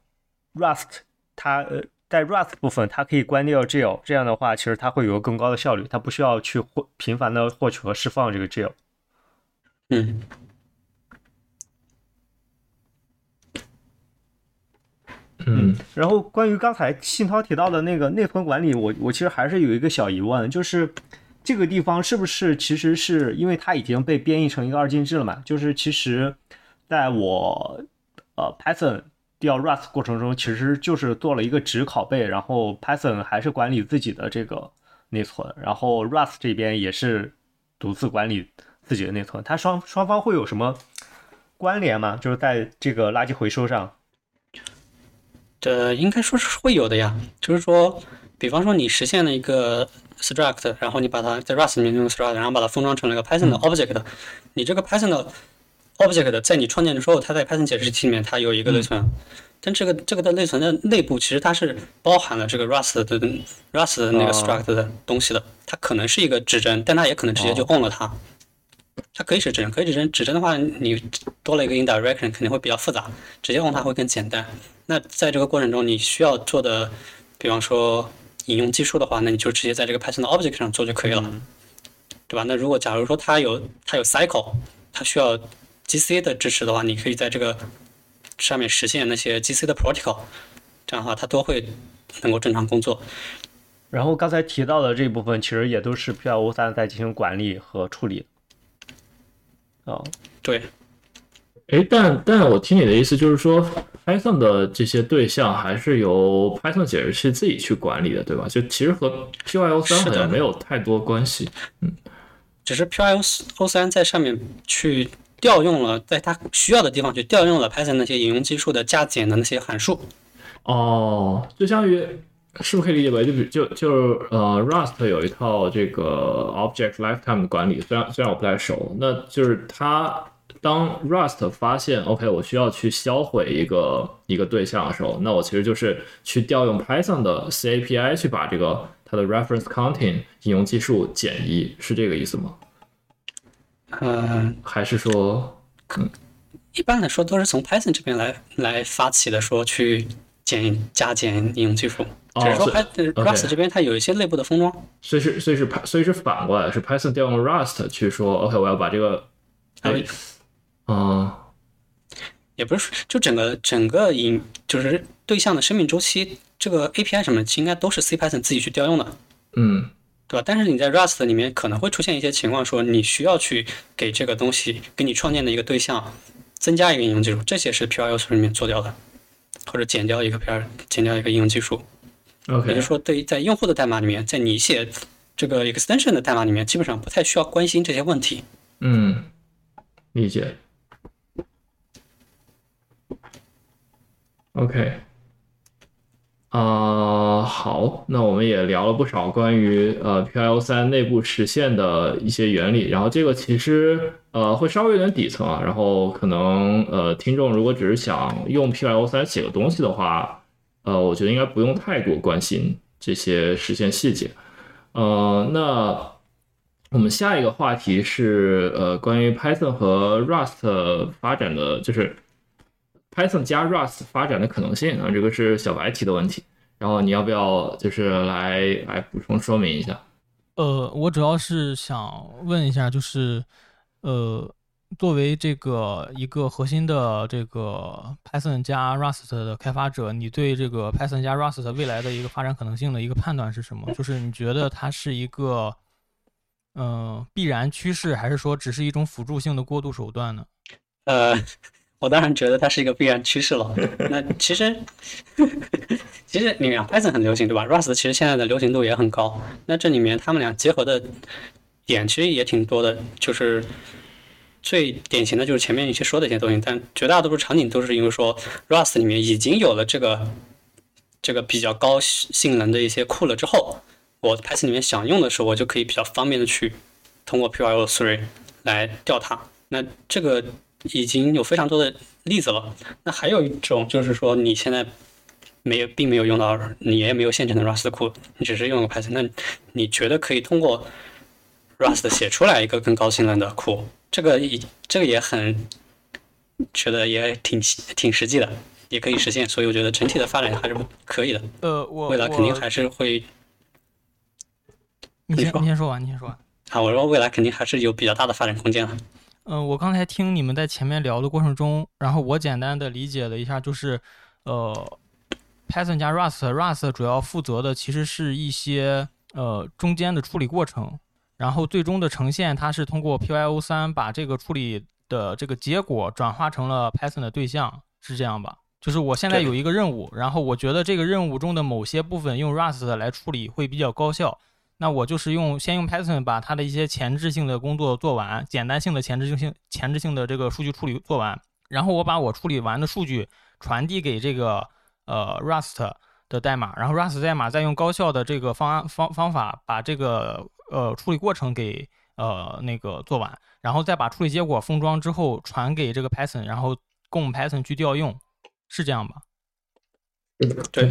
Rust 它呃在 Rust 部分它可以关掉 Geo，这样的话，其实它会有更高的效率，它不需要去获频繁的获取和释放这个 gel。嗯，嗯然后关于刚才信涛提到的那个内存管理，我我其实还是有一个小疑问，就是这个地方是不是其实是因为它已经被编译成一个二进制了嘛？就是其实在我呃 Python 调 Rust 过程中，其实就是做了一个值拷贝，然后 Python 还是管理自己的这个内存，然后 Rust 这边也是独自管理自己的内存，它双双方会有什么关联吗？就是在这个垃圾回收上。这应该说是会有的呀。就是说，比方说你实现了一个 struct，然后你把它在 Rust 里面用 struct，然后把它封装成了一个 Python 的 object，、你这个 Python 的 object 在你创建的时候，它在 Python 解释器里面它有一个内存。但这个这个的内存的内部其实它是包含了这个 Rust 的 Rust 的那个哦 struct 的东西的，它可能是一个指针，但它也可能直接就 on 了它。它可以是指针，可以指针。指针的话，你多了一个 indirection，肯定会比较复杂。直接 on 它会更简单。那在这个过程中，你需要做的，比方说引用技术的话，那你就直接在这个 Python 的 object 上做就可以了，对吧？那如果假如说它有它有 cycle，它需要 GC 的支持的话，你可以在这个上面实现那些 GC 的 protocol，这样的话它都会能够正常工作。然后刚才提到的这部分，其实也都是 PLO 三在进行管理和处理的。哦，对，哎，但但我听你的意思就是说，Python 的这些对象还是由 Python 解释器自己去管理的，对吧？就其实和 PyO 三是的好像没有太多关系。嗯只是 PyO 三在上面去调用了，在它需要的地方去调用了 Python 那些引用技术的加减的那些函数。哦，就相当于是不是可以理解为，就比就就是呃，Rust 有一套这个 Object Lifetime 的管理，虽然虽然我不太熟，那就是它当 Rust 发现 OK 我需要去销毁一个一个对象的时候，那我其实就是去调用 Python 的 CAPI 去把这个它的 reference counting 引用技术减一，是这个意思吗？嗯、还是说一般来说都是从 Python 这边来来发起的，说去减加减应用技术。哦只是说 Python Rust 这边它有一些内部的封装。所以是所以是所以是反过来是 Python 调用 Rust 去说 OK 我要把这个。也不是说就整个整个引就是对象的生命周期，这个 API 什么的应该都是 C Python 自己去调用的，嗯对吧？但是你在 Rust 里面可能会出现一些情况，说你需要去给这个东西给你创建的一个对象增加一个应用技术，这些是 PyOS 里面做掉的，或者减掉一个 Py 减掉一个应用技术。也就是说，对于在用户的代码里面，在你写这个 extension 的代码里面，基本上不太需要关心这些问题。嗯，理解。OK，啊、好，那我们也聊了不少关于呃 PIO 三内部实现的一些原理，然后这个其实呃会稍微有点底层啊，然后可能呃听众如果只是想用 PIO 三写个东西的话，呃，我觉得应该不用太过关心这些实现细节。呃，那我们下一个话题是呃关于 Python 和 Rust 发展的，就是 Python 加 Rust 发展的可能性啊，这个是小白提的问题。然后你要不要就是来来补充说明一下？呃，我主要是想问一下，就是呃，作为这个一个核心的这个 Python 加 Rust 的开发者，你对这个 Python 加 Rust 未来的一个发展可能性的一个判断是什么？就是你觉得它是一个嗯、必然趋势，还是说只是一种辅助性的过渡手段呢？呃，我当然觉得它是一个必然趋势了。那其实，其实你们 Python 很流行，对吧？Rust 其实现在的流行度也很高。那这里面他们俩结合的点其实也挺多的，就是最典型的就是前面一些说的一些东西，但绝大多数场景都是因为说 Rust 里面已经有了这个这个比较高性能的一些库了之后，我 Python 里面想用的时候，我就可以比较方便的去通过 PyO3 来调它。那这个已经有非常多的例子了。那还有一种就是说，你现在没有，并没有用到，你也没有现成的 Rust 库，你只是用了 Python，那你觉得可以通过 Rust 写出来一个更高性能的库？这个也这个也很觉得也挺挺实际的，也可以实现。所以我觉得整体的发展还是可以的。呃，我未来肯定还是会你先你先说完，你先说完。啊，我说未来肯定还是有比较大的发展空间的。嗯、我刚才听你们在前面聊的过程中，然后我简单的理解了一下，就是呃，Python 加 Rust，Rust 主要负责的其实是一些呃中间的处理过程，然后最终的呈现，它是通过 PyO 3把这个处理的这个结果转化成了 Python 的对象，是这样吧？就是我现在有一个任务，然后我觉得这个任务中的某些部分用 Rust 来处理会比较高效，那我就是用先用 Python 把它的一些前置性的工作做完，简单性的前置性前置性的这个数据处理做完，然后我把我处理完的数据传递给这个呃 Rust 的代码，然后 Rust 代码再用高效的这个方案方方法把这个呃处理过程给呃那个做完，然后再把处理结果封装之后传给这个 Python，然后供 Python 去调用，是这样吧？对，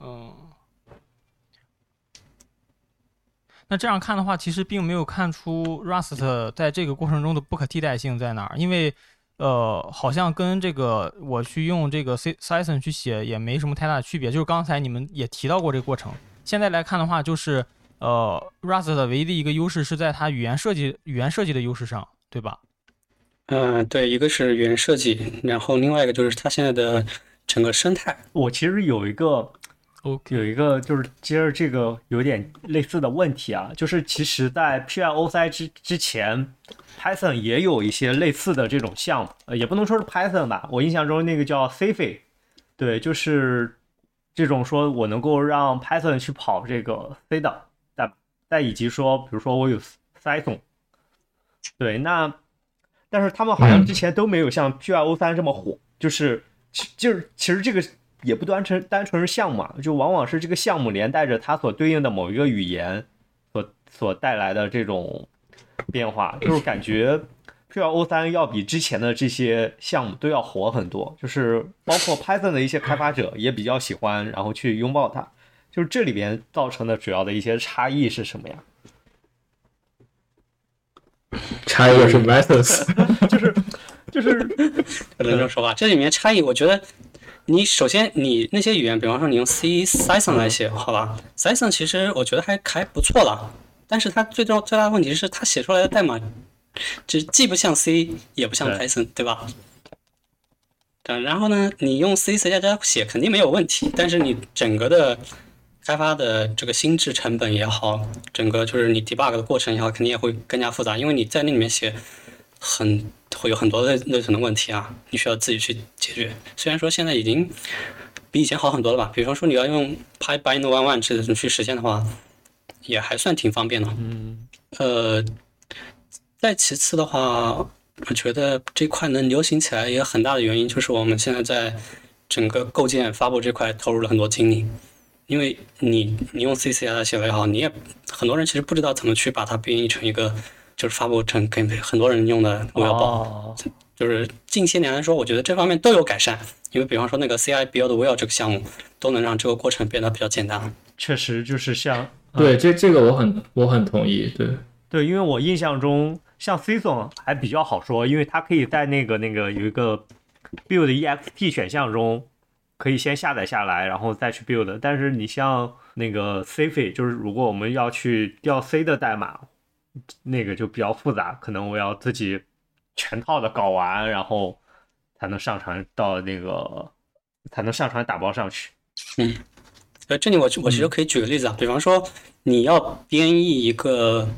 嗯，那这样看的话，其实并没有看出 Rust 在这个过程中的不可替代性在哪儿，因为呃，好像跟这个我去用这个 C Python 去写也没什么太大的区别。就是刚才你们也提到过这个过程，现在来看的话，就是呃，Rust 的唯一的一个优势是在它语言设计语言设计的优势上，对吧？嗯、对，一个是语言设计，然后另外一个就是它现在的整个生态。我其实有一个 OK，有一个就是接着这个有点类似的问题啊，就是其实，在 PyO3 之之前，Python 也有一些类似的这种项目，呃，也不能说是 Python 吧，我印象中那个叫 Cifi，对，就是这种说我能够让 Python 去跑这个 C 的再以及说，比如说我有 Python，对，那但是他们好像之前都没有像 PyO3 这么火，就是其就是其实这个也不单纯单纯是项目啊，就往往是这个项目连带着它所对应的某一个语言所所带来的这种变化，就是感觉 PyO3 要比之前的这些项目都要火很多，就是包括 Python 的一些开发者也比较喜欢，然后去拥抱它。就是这里边造成的主要的一些差异是什么呀？差异就是 methods，就是就是 不能这么说吧。这里面差异，我觉得你首先你那些语言，比方说你用 C Python 来写，好吧，Python 其实我觉得还还不错了，但是它最重最大的问题是它写出来的代码，就既不像 C 也不像 Python，对吧？对，然后呢，你用 C、C 加加写肯定没有问题，但是你整个的开发的这个心智成本也好，整个就是你 debug 的过程也好，肯定也会更加复杂，因为你在那里面写很会有很多类类存的问题啊，你需要自己去解决。虽然说现在已经比以前好很多了吧，比方说你要用 PyBind One One 这种去实现的话，也还算挺方便的。嗯，呃，再其次的话，我觉得这块能流行起来也有很大的原因就是我们现在在整个构建发布这块投入了很多精力，因为你你用 C C R 写的也好，你也很多人其实不知道怎么去把它编译成一个就是发布成给很多人用的路由宝。哦，就是近些年来说，我觉得这方面都有改善，因为比方说那个 CI Build Well 这个项目，都能让这个过程变得比较简单。确实就是像对，这这个我很我很同意，对，对，因为我印象中像 Season 还比较好说，因为它可以在那个那个有一个 Build ext 选项中可以先下载下来，然后再去 Build。但是你像那个 Cify，就是如果我们要去调 C 的代码，那个就比较复杂，可能我要自己全套的搞完，然后才能上传到那个，才能上传打包上去。嗯呃，这里我我其实可以举个例子啊，比方说你要编译一个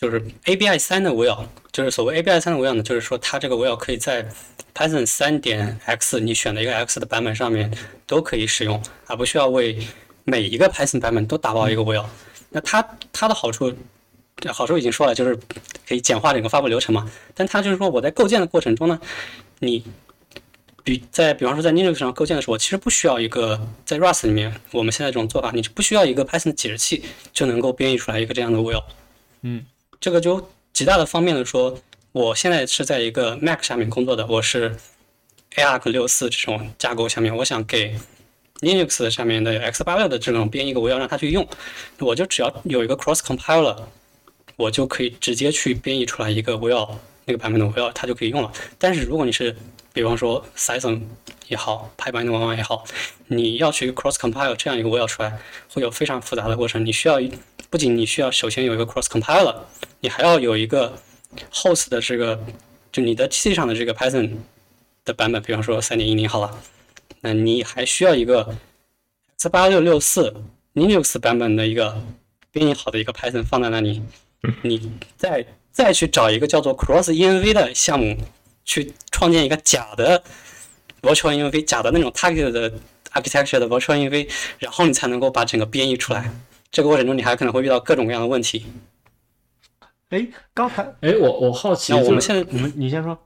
就是 ABI 三的 will，就是所谓 ABI 三的 will 呢，就是说它这个 will 可以在 Python 三点 x 你选的一个 x 的版本上面都可以使用，而不需要为每一个 Python 版本都打包一个 will。那它它的好处，好处已经说了，就是可以简化整个发布流程嘛。但它就是说我在构建的过程中呢，你比在比方说在 Linux 上构建的时候，其实不需要一个在 Rust 里面，我们现在这种做法，你不需要一个 Python 的解释器就能够编译出来一个这样的 will。嗯，这个就极大的方便的说，我现在是在一个 Mac 下面工作的，我是 ARC 六四这种架构下面，我想给 Linux 上面的 x 八六的这种编译一个，我要让它去用，我就只要有一个 cross compiler，我就可以直接去编译出来一个 will 那个版本的 will，它就可以用了。但是如果你是比方说 Python 也好，Python 网网也好，你要去 cross compile 这样一个 will 出来，会有非常复杂的过程。你需要不仅你需要首先有一个 cross compiler，你还要有一个 host 的这个就你的机器上的这个 Python 的版本，比方说三点一零好了，那你还需要一个 x 八六六四 Linux 版本的一个编译好的一个 Python 放在那里，你再再去找一个叫做 cross env 的项目。去创建一个假的 virtual env，假的那种 target 的 architecture 的 virtual env，然后你才能够把整个编译出来。这个过程中你还可能会遇到各种各样的问题。哎，刚才哎，我我好奇，那我们现在，你们你先说，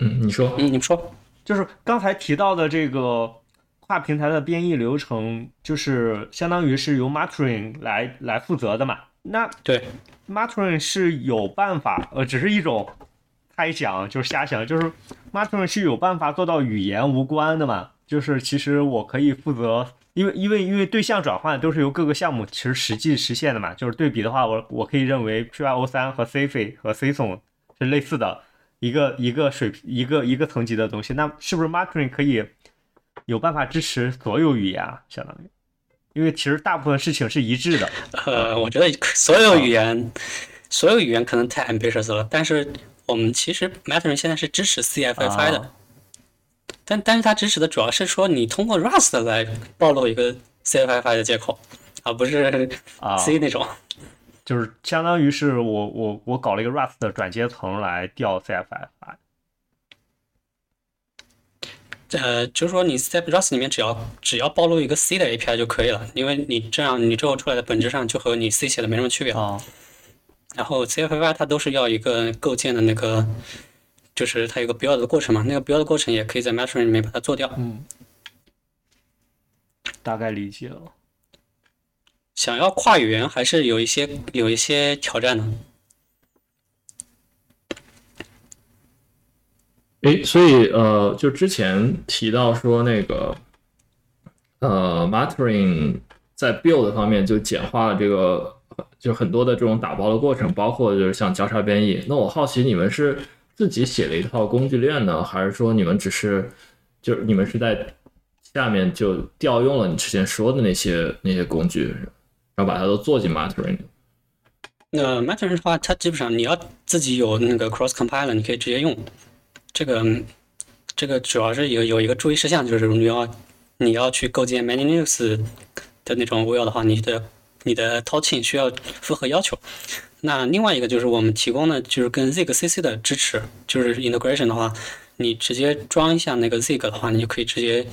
嗯，你说，嗯，你们说，就是刚才提到的这个跨平台的编译流程，就是相当于是由 Matrin 来来负责的嘛？那对，Matrin 是有办法，呃，只是一种。猜想就是瞎想，就是 Matron 是有办法做到语言无关的嘛？就是其实我可以负责，因为因为因为对象转换都是由各个项目其实实际实现的嘛。就是对比的话，我我可以认为 Pyo 三和 c f 和 Cson 是类似的一个一个水平一个一个层级的东西。那是不是 Matron 可以有办法支持所有语言啊？相当于，因为其实大部分事情是一致的。呃，我觉得所有语言，所有语言可能太 ambitious 了，但是。我们其实 Matron 现在是支持 CFFI 的，但但是它支持的主要是说你通过 Rust 来暴露一个 CFFI 的接口，而不是 C 那种。就是相当于是我我我搞了一个 Rust 的转接层来调 CFFI。呃，就是说你在 Rust 里面只要只要暴露一个 C 的 API 就可以了，因为你这样你最后出来的本质上就和你 C 写的没什么区别。然后 CFFI 它都是要一个构建的那个，就是它有个 build 的过程嘛，那个 build 的过程也可以在 Matron 里面把它做掉。嗯，大概理解了。想要跨语言还是有一些有一些挑战的。诶，所以呃，就之前提到说那个呃 m a t r i n 在 build 方面就简化了这个。就很多的这种打包的过程，包括就是像交叉编译。那我好奇，你们是自己写了一套工具链呢，还是说你们只是就是你们是在下面就调用了你之前说的那些那些工具，然后把它都做进 Maturing 那 Maturing 的话，它基本上你要自己有那个 Cross Compiler，你可以直接用。这个这个主要是有有一个注意事项，就是你要你要去构建 Many Linux 的那种 will 的话，你的你的 t o c h i n 需要符合要求。那另外一个就是我们提供的，就是跟 Zig CC 的支持，就是 integration 的话，你直接装一下那个 Zig 的话，你就可以直接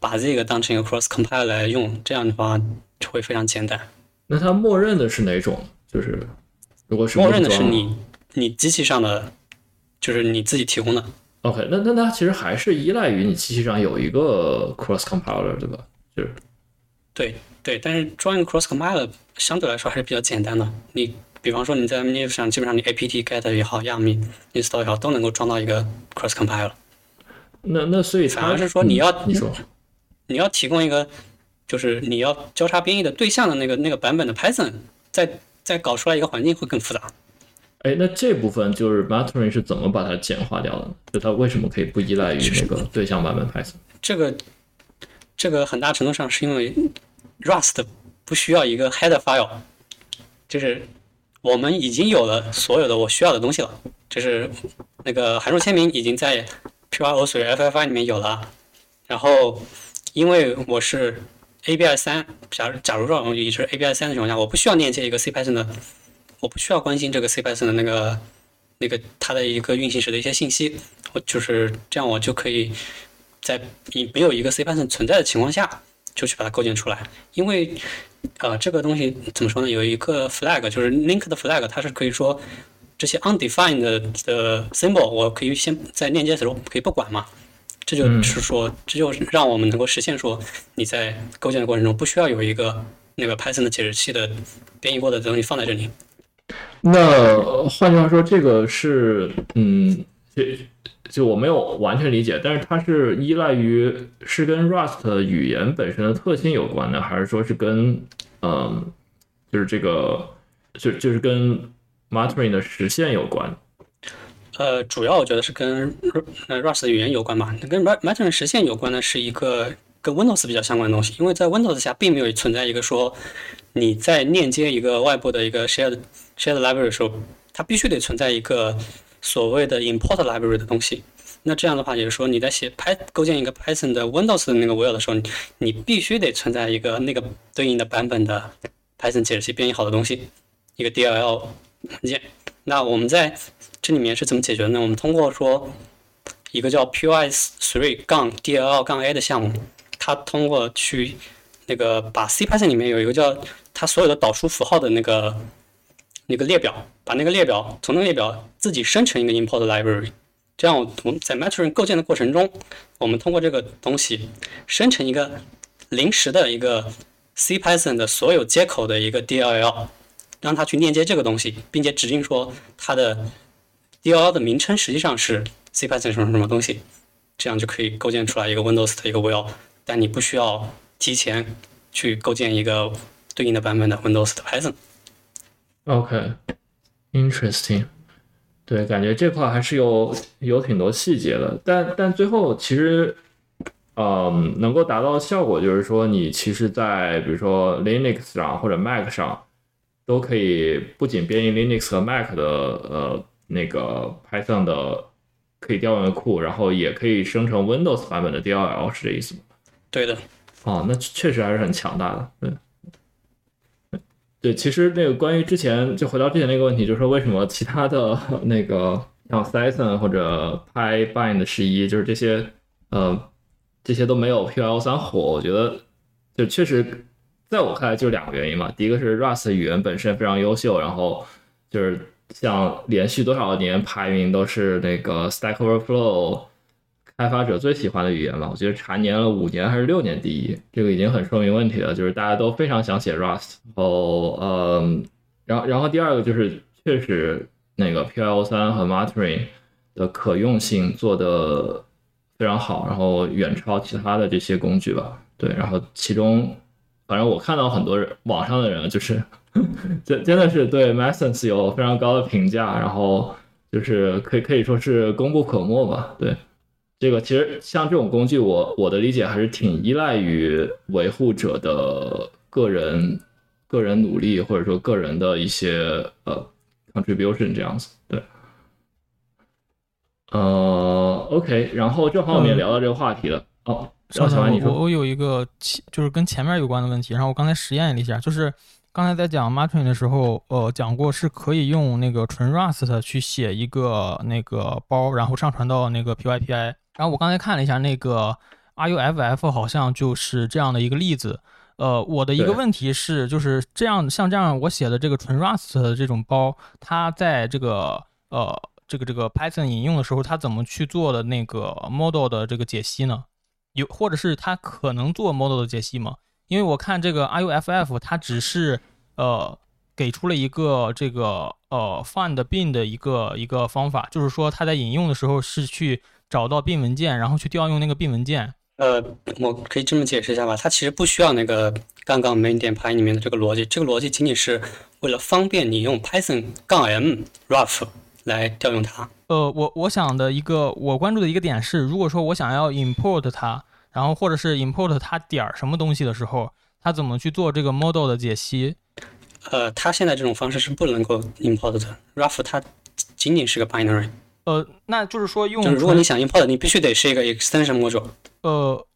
把 Zig 当成一个 cross compile 来用，这样的话就会非常简单。那它默认的是哪种？就是如果是默认的是你你机器上的，就是你自己提供的。OK，那那它其实还是依赖于你机器上有一个 cross compiler，对吧？就是对。对，但是装一个 cross compiler 相对来说还是比较简单的。你比方说你在 Linux 上，基本上你 apt get 也好，yum install 也好，都能够装到一个 cross compiler。那那所以反而是说你要你说你要提供一个，就是你要交叉编译的对象的那个那个版本的 Python，再再搞出来一个环境会更复杂。哎，那这部分就是 Matron 是怎么把它简化掉的？就它为什么可以不依赖于那个对象版本 Python？这个这个很大程度上是因为。Rust 不需要一个 header file，就是我们已经有了所有的我需要的东西了，就是那个函数签名已经在 Python FFI 里面有了。然后，因为我是 ABI 三，假如假如说我一直 ABI 三的情况下，我不需要链接一个 C Python 的，我不需要关心这个 C Python 的那个那个它的一个运行时的一些信息，我就是这样，我就可以在以没有一个 C Python 存在的情况下，就去把它构建出来。因为呃，这个东西怎么说呢？有一个 flag，就是 link 的 flag，它是可以说这些 undefined 的 symbol，我可以先在链接的时候可以不管嘛。这就是说，这就是让我们能够实现说，你在构建的过程中不需要有一个那个 Python 的解释器的编译过的东西放在这里。那换句话说，这个是嗯，就就我没有完全理解，但是它是依赖于是跟 Rust 语言本身的特性有关的，还是说是跟嗯，就是这个就就是跟 Muttering 的实现有关？呃，主要我觉得是跟呃 Rust 语言有关吧。跟 Muttering 实现有关的是一个跟 Windows 比较相关的东西，因为在 Windows 下并没有存在一个说你在链接一个外部的一个 shared shared library 的时候，它必须得存在一个所谓的 import library 的东西。那这样的话，也就是说你在写 Py 构建一个 Python 的 Windows 的那个 will 的时候，你必须得存在一个那个对应的版本的 Python 解释器编译好的东西，一个 DLL 文件。那我们在这里面是怎么解决的呢？我们通过说一个叫 Py3 杠 DLL 杠 A 的项目，它通过去那个把 C Python 里面有一个叫它所有的导出符号的那个那个列表，把那个列表从那个列表自己生成一个 import library，这样我们在 Muttering 构建的过程中，我们通过这个东西生成一个临时的一个 C Python 的所有接口的一个 DLL，让它去链接这个东西，并且指定说它的。DLL 的名称实际上是 C Python 什么什么东西，这样就可以构建出来一个 Windows 的一个 will，但你不需要提前去构建一个对应的版本的 Windows 的 Python。OK，interesting。对，感觉这块还是有有挺多细节的，但但最后其实，嗯，能够达到的效果就是说，你其实，在比如说 Linux 上或者 Mac 上，都可以不仅编译 Linux 和 Mac 的呃。那个 Python 的可以调用的库，然后也可以生成 Windows 版本的 DLL，是这意思吗？对的。哦，那确实还是很强大的。对，对，其实那个关于之前，就回到之前那个问题，就是说为什么其他的那个像 Python 或者 PyBind 十一，就是这些呃这些都没有 P L 三火？我觉得就确实在我看来就两个原因嘛。第一个是 Rust 语言本身非常优秀，然后就是。像连续多少年排名都是那个 Stack Overflow 开发者最喜欢的语言吧？我觉得蝉联了五年还是六年第一，这个已经很说明问题了。就是大家都非常想写 Rust，然后嗯，然后然后第二个就是确实那个 PL 三和 Muttering 的可用性做的非常好，然后远超其他的这些工具吧。对，然后其中反正我看到很多人网上的人就是。真真的是对 m a s o n s 有非常高的评价，然后就是可以可以说是功不可没吧。对这个，其实像这种工具，我我的理解还是挺依赖于维护者的个人个人努力，或者说个人的一些呃 contribution 这样子。对，呃，OK，然后正好我们也聊到这个话题了。哦，小安，你说，我有一个就是跟前面有关的问题，然后我刚才实验了一下，就是。刚才在讲 Muttering 的时候，呃，讲过是可以用那个纯 Rust 去写一个那个包，然后上传到那个 PyPI。然后我刚才看了一下那个 RUFF，好像就是这样的一个例子。呃，我的一个问题是，就是这样像这样我写的这个纯 Rust 的这种包，它在这个呃这个这个 Python 引用的时候，它怎么去做的那个 model 的这个解析呢？有或者是它可能做 model 的解析吗？因为我看这个 RUFF，它只是呃给出了一个这个呃 find bin 的一个一个方法，就是说它在引用的时候是去找到 bin 文件，然后去调用那个 bin 文件。呃，我可以这么解释一下吧，它其实不需要那个刚刚 main 点 py 里面的这个逻辑，这个逻辑仅仅是为了方便你用 Python 杠 m rough 来调用它。呃，我我想的一个我关注的一个点是，如果说我想要 import 它。然后或者是 import 它点儿什么东西的时候，它怎么去做这个 model 的解析？呃，它现在这种方式是不能够 import 的，Rough 它仅仅是个 binary，呃，那就是说用就是如果你纯想 import，你必须得是一个 extension module。呃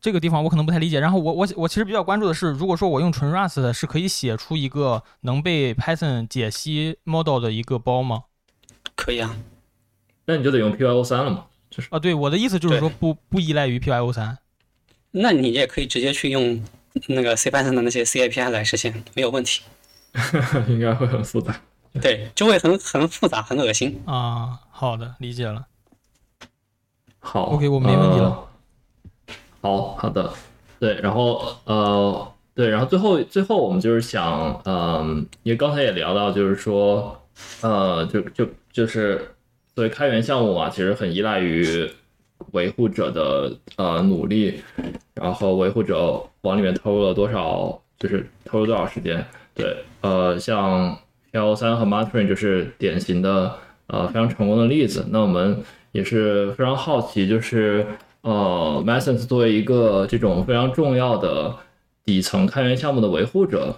这个地方我可能不太理解。然后我我我其实比较关注的是，如果说我用纯 Rust 是可以写出一个能被 Python 解析 model 的一个包吗？可以啊，那你就得用 PYO 三了嘛，就是啊，对，我的意思就是说不不依赖于 PYO 三。那你也可以直接去用那个 CPython 的那些 C API 来实现，没有问题。应该会很复杂。对，就会很很复杂，很恶心。啊，好的，理解了。好 OK，我没问题了呃好好的，对，然后呃，对，然后最后最后我们就是想，嗯、因为刚才也聊到，就是说，呃，就就就是作为开源项目嘛，其实很依赖于维护者的呃努力，然后维护者往里面投入了多少，就是投入多少时间。对，呃，像 L 三和 Matrin 就是典型的呃非常成功的例子。那我们也是非常好奇，就是呃 m a s o n s 作为一个这种非常重要的底层开源项目的维护者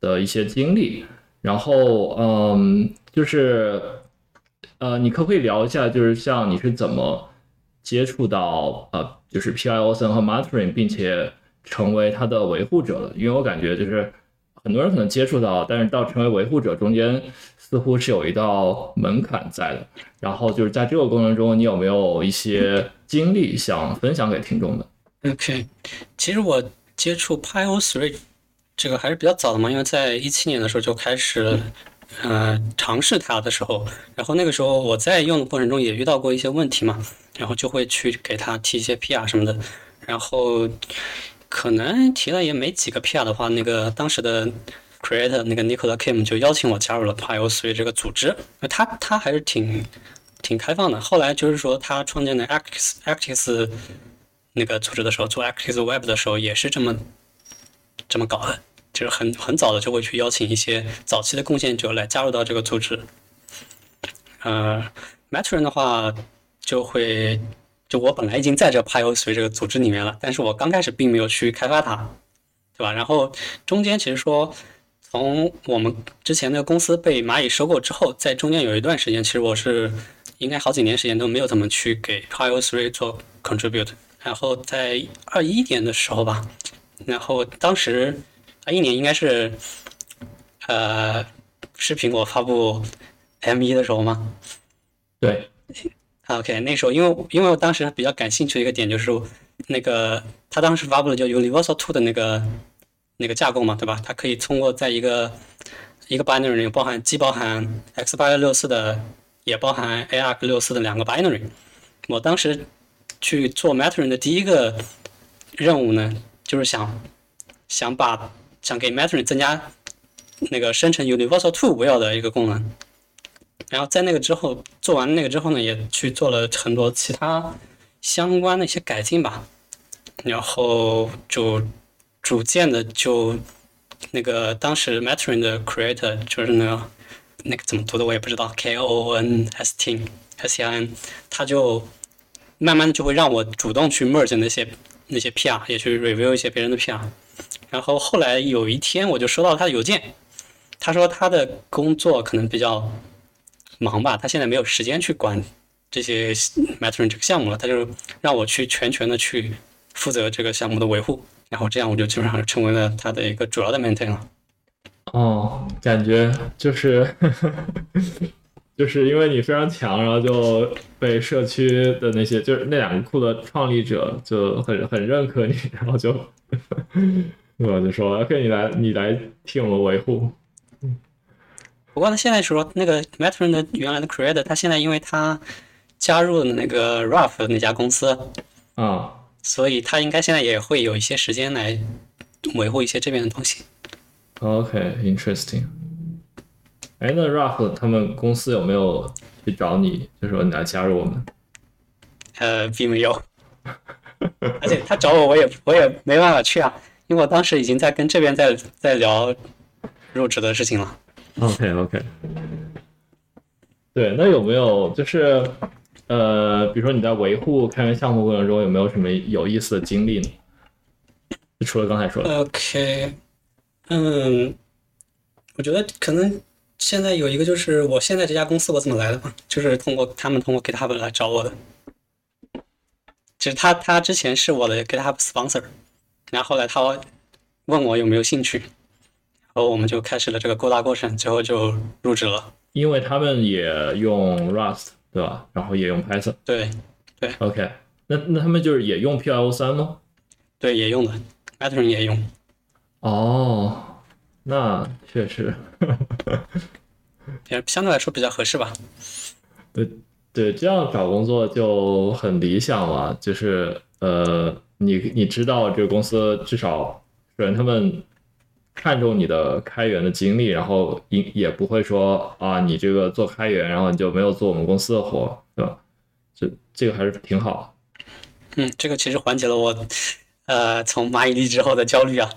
的一些经历。然后嗯，就是呃，你可不可以聊一下，就是像你是怎么接触到呃，就是 PIOSN 和 Matrin，并且成为它的维护者的？因为我感觉就是很多人可能接触到，但是到成为维护者中间似乎是有一道门槛在的。然后就是在这个过程中，你有没有一些经历想分享给听众的？OK，其实我接触 PyO3 这个还是比较早的嘛，因为在一七年的时候就开始呃尝试它的时候，然后那个时候我在用的过程中也遇到过一些问题嘛，然后就会去给它提一些 PR 什么的，然后可能提了也没几个 PR 的话，那个当时的 creator 那个 Nicola Kim 就邀请我加入了 PyO3 这个组织，他他还是挺挺开放的。后来就是说他创建的 Actis Actis 那个组织的时候，做 Active Web 的时候也是这么这么搞的，就是很很早的就会去邀请一些早期的贡献者来加入到这个组织。呃，Matron 的话就会，就我本来已经在这 PyO3 这个组织里面了，但是我刚开始并没有去开发它，对吧？然后中间其实说，从我们之前那个公司被蚂蚁收购之后，在中间有一段时间，其实我是应该好几年时间都没有怎么去给 PyO3 做 contribute。然后在二一年的时候吧，然后当时二一年应该是呃是苹果发布 M 一的时候吗对，？OK，那时候因为因为我当时比较感兴趣的一个点就是那个他当时发布了叫 Universal Two 的那个那个架构嘛，对吧？它可以通过在一个一个 binary 里包含既包含 x 八六四的，也包含 ARC 六四的两个 binary。我当时去做 Matron 的第一个任务呢，就是想想把想给 Matron 增加那个生成 Universal Two Will 的一个功能。然后在那个之后做完那个之后呢，也去做了很多其他相关的一些改进吧。然后就逐渐的就那个当时 m a t r i n 的 creator 就是那个那个怎么读的我也不知道 K O N S T S I N，他就慢慢的就会让我主动去 merge 那些那些 PR，也去 review 一些别人的 PR。然后后来有一天我就收到他的邮件，他说他的工作可能比较忙吧，他现在没有时间去管这些 Matron 这个项目了，他就让我去全权的去负责这个项目的维护。然后这样我就基本上成为了他的一个主要的 maintain 了。哦，感觉就是 就是因为你非常强，然后就被社区的那些就是那两个库的创立者就很很认可你，然后就 我就说 OK，你来你来替我们维护。不过他现在说那个 Matron 的原来的 creator，他现在因为他加入了那个 Rough 那家公司，啊，所以他应该现在也会有一些时间来维护一些这边的东西。OK，interesting、哎，那 Rough 他们公司有没有去找你，就说你来加入我们？呃，并没有，而且他找我，我也我也没办法去啊，因为我当时已经在跟这边在在聊入职的事情了。OK OK，对，那有没有就是呃，比如说你在维护开源项目过程中有没有什么有意思的经历呢？就除了刚才说的，OK，嗯，我觉得可能现在有一个就是我现在这家公司我怎么来的嘛，就是通过他们通过 GitHub 来找我的。其实他他之前是我的 GitHub sponsor，然后后来他问我有没有兴趣，然后我们就开始了这个勾搭过程，最后就入职了。因为他们也用 Rust 对吧？然后也用 Python。对对 OK，那那他们就是也用 PL 三吗？对，也用的 m a t r o n 也用。哦，那确实，也相对来说比较合适吧。对对，这样找工作就很理想了。就是呃，你你知道这个公司至少首先他们看重你的开源的经历，然后也也不会说啊，你这个做开源，然后你就没有做我们公司的活，对吧？这这个还是挺好。嗯，这个其实缓解了我呃从蚂蚁离职后的焦虑啊。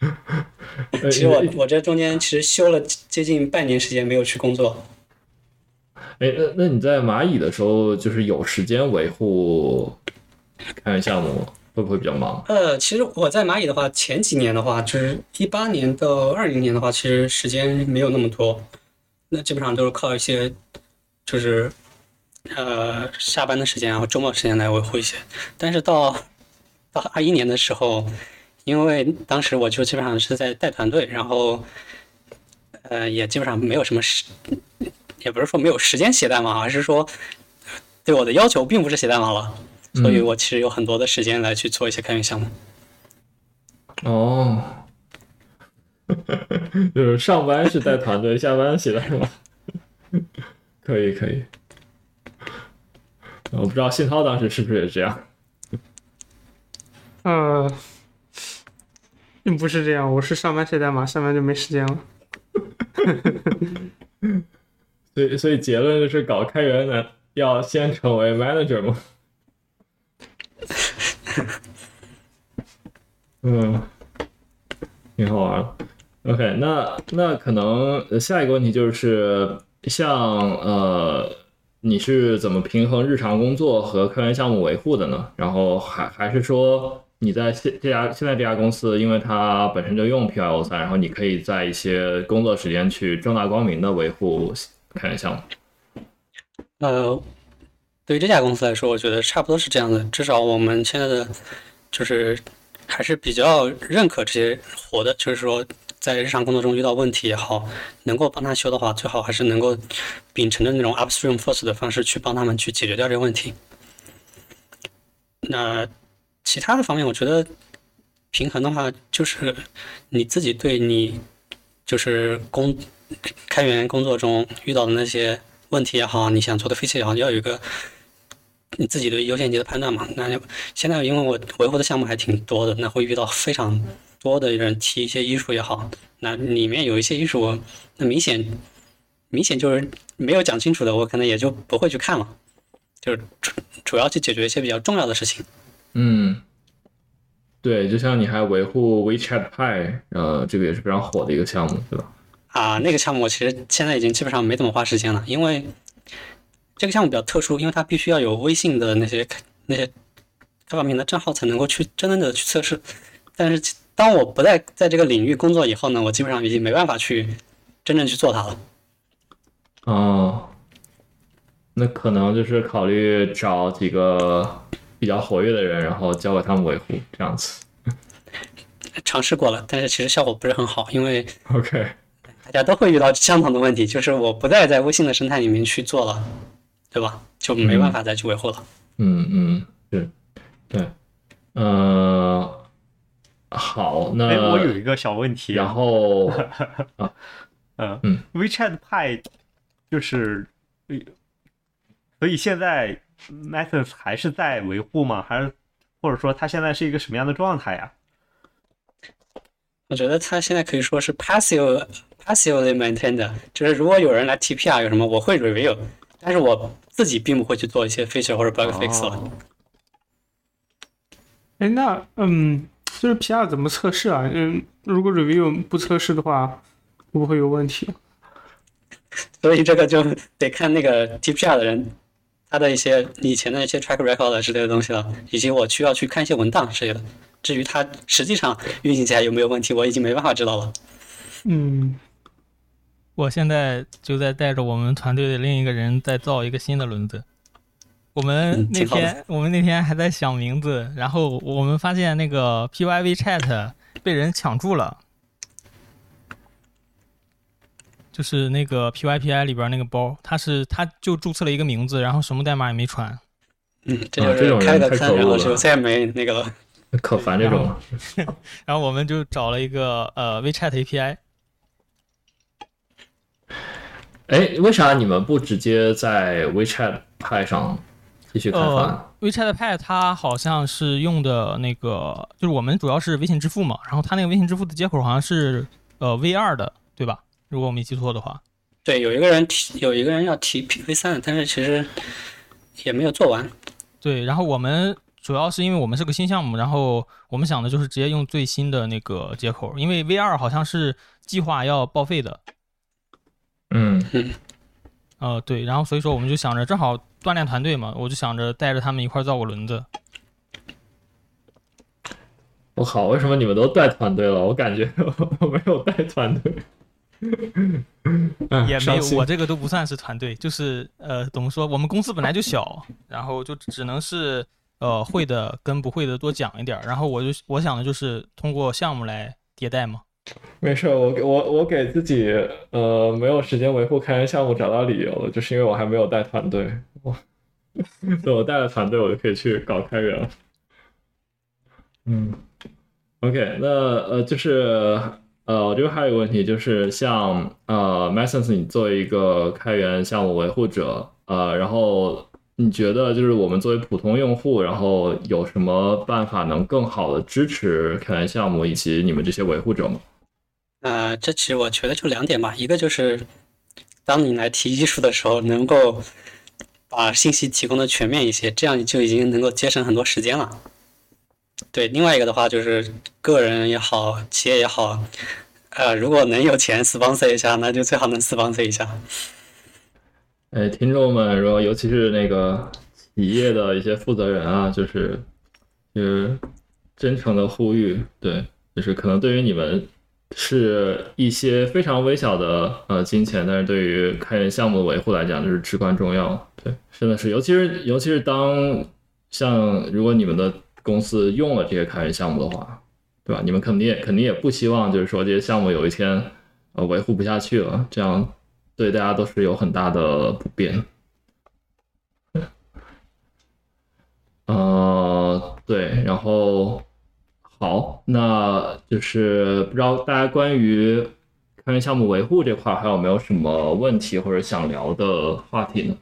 呃其实我我这中间其实休了接近半年时间没有去工作。哎，那那你在蚂蚁的时候，就是有时间维护开源项目吗，会不会比较忙？呃，其实我在蚂蚁的话，前几年的话，就是一八年到二零年的话，其实时间没有那么多，那基本上都是靠一些就是呃下班的时间啊，或周末时间来维护一些。但是到到二一年的时候，因为当时我就基本上是在带团队，然后呃也基本上没有什么时，也不是说没有时间写代码，而是说对我的要求并不是写代码了。所以我其实有很多的时间来去做一些开源项目。哦，就是上班是带团队，下班写代码，可以可以。我不知道信涛当时是不是也这样。呃，并不是这样，我是上班写代码，下班就没时间了。所以所以结论就是搞开源的要先成为 manager 吗？嗯，挺好玩。OK，那那可能下一个问题就是，像呃，你是怎么平衡日常工作和开源项目维护的呢？然后还还是说你在现这家现在这家公司，因为它本身就用 PIO 三，然后你可以在一些工作时间去正大光明的维护开源项目。呃，对于这家公司来说，我觉得差不多是这样的。至少我们现在的就是还是比较认可这些活的，就是说在日常工作中遇到问题也好，能够帮他修的话，最好还是能够秉承着那种 upstream first 的方式去帮他们去解决掉这个问题。那其他的方面，我觉得平衡的话，就是你自己对你就是工开源工作中遇到的那些问题也好，你想做的 feature 也好，要有一个你自己的优先级的判断嘛。那就现在因为我维护的项目还挺多的，那会遇到非常多的人提一些医术也好，那里面有一些医术，那明显明显就是没有讲清楚的，我可能也就不会去看了，就是主主要去解决一些比较重要的事情。嗯，对，就像你还维护 WeChat Pay，呃，这个也是非常火的一个项目，对吧？啊，那个项目我其实现在已经基本上没怎么花时间了，因为这个项目比较特殊，因为它必须要有微信的那些那些开发平台账号才能够去真正的去测试。但是当我不再在这个领域工作以后呢，我基本上已经没办法去真正去做它了。哦，那可能就是考虑找几个比较活跃的人，然后交给他们维护，这样子。尝试过了，但是其实效果不是很好，因为 OK，大家都会遇到相同的问题，就是我不再在微信的生态里面去做了，对吧？就没办法再去维护了。嗯嗯，是，对，呃，好，那哎，我有一个小问题，然后 嗯嗯，WeChat Pay 就是，呃所以现在 Methods 还是在维护吗？还是或者说它现在是一个什么样的状态呀？我觉得它现在可以说是 passive passively maintained，的就是如果有人来 TPR 有什么，我会 review，但是我自己并不会去做一些 feature 或者 bug fix 了。哦哎，那嗯，就是 PR 怎么测试啊？嗯，如果 review 不测试的话，会不会有问题？所以这个就得看那个 TPR 的人，他的一些以前的一些 track record 之类的东西了，以及我需要去看一些文档之类的。至于它实际上运行起来有没有问题，我已经没办法知道了。嗯，我现在就在带着我们团队的另一个人在造一个新的轮子。我们那天、我们那天还在想名字，然后我们发现那个 PYV Chat 被人抢注了，就是那个 PYPI 里边那个包，他是他就注册了一个名字，然后什么代码也没传。嗯，这啊这种就是开个坑，人太可恶然后了就再也没那个了。可烦这种。然后我们就找了一个呃 WeChat API，哎，为啥你们不直接在 WeChat 派上继续开发？呃，WeChat Pay 它好像是用的那个，就是我们主要是微信支付嘛，然后它那个微信支付的接口好像是呃 V 二的，对吧？如果我没记错的话。对，有一个人提，有一个人要提 V 三，但是其实也没有做完。对，然后我们主要是因为我们是个新项目，然后我们想的就是直接用最新的那个接口，因为 V 二好像是计划要报废的，嗯，呃，对，然后所以说我们就想着正好锻炼团队嘛，我就想着带着他们一块儿造个轮子。我靠，为什么你们都带团队了？我感觉 我没有带团队。嗯 也没有，我这个都不算是团队，就是呃，怎么说，我们公司本来就小，然后就只能是呃会的跟不会的多讲一点儿，然后我就我想的就是通过项目来迭代嘛。没事，我给我我给自己呃没有时间维护开源项目找到理由了，就是因为我还没有带团队。我等我带了团队，我就可以去搞开源了。嗯，OK，那呃就是呃，我这边还有一个问题，就是像呃 m a s o n s 你作为一个开源项目维护者，呃，然后你觉得就是我们作为普通用户，然后有什么办法能更好的支持开源项目以及你们这些维护者吗？呃，这其实我觉得就两点吧，一个就是当你来提艺术的时候，能够把信息提供的全面一些，这样你就已经能够节省很多时间了。对，另外一个的话就是个人也好，企业也好，呃，如果能有钱 sponsor 一下，那就最好能 sponsor 一下。哎，听众们，然后尤其是那个企业的一些负责人啊，就是就是真诚的呼吁，对，就是可能对于你们是一些非常微小的呃金钱，但是对于开源项目的维护来讲，就是至关重要。对，真的是，尤其是尤其是当像如果你们的公司用了这些开源项目的话，对吧？你们肯定也肯定也不希望就是说这些项目有一天呃维护不下去了，这样对大家都是有很大的不便。呃，对，然后好，那就是不知道大家关于开源项目维护这块还有没有什么问题或者想聊的话题呢？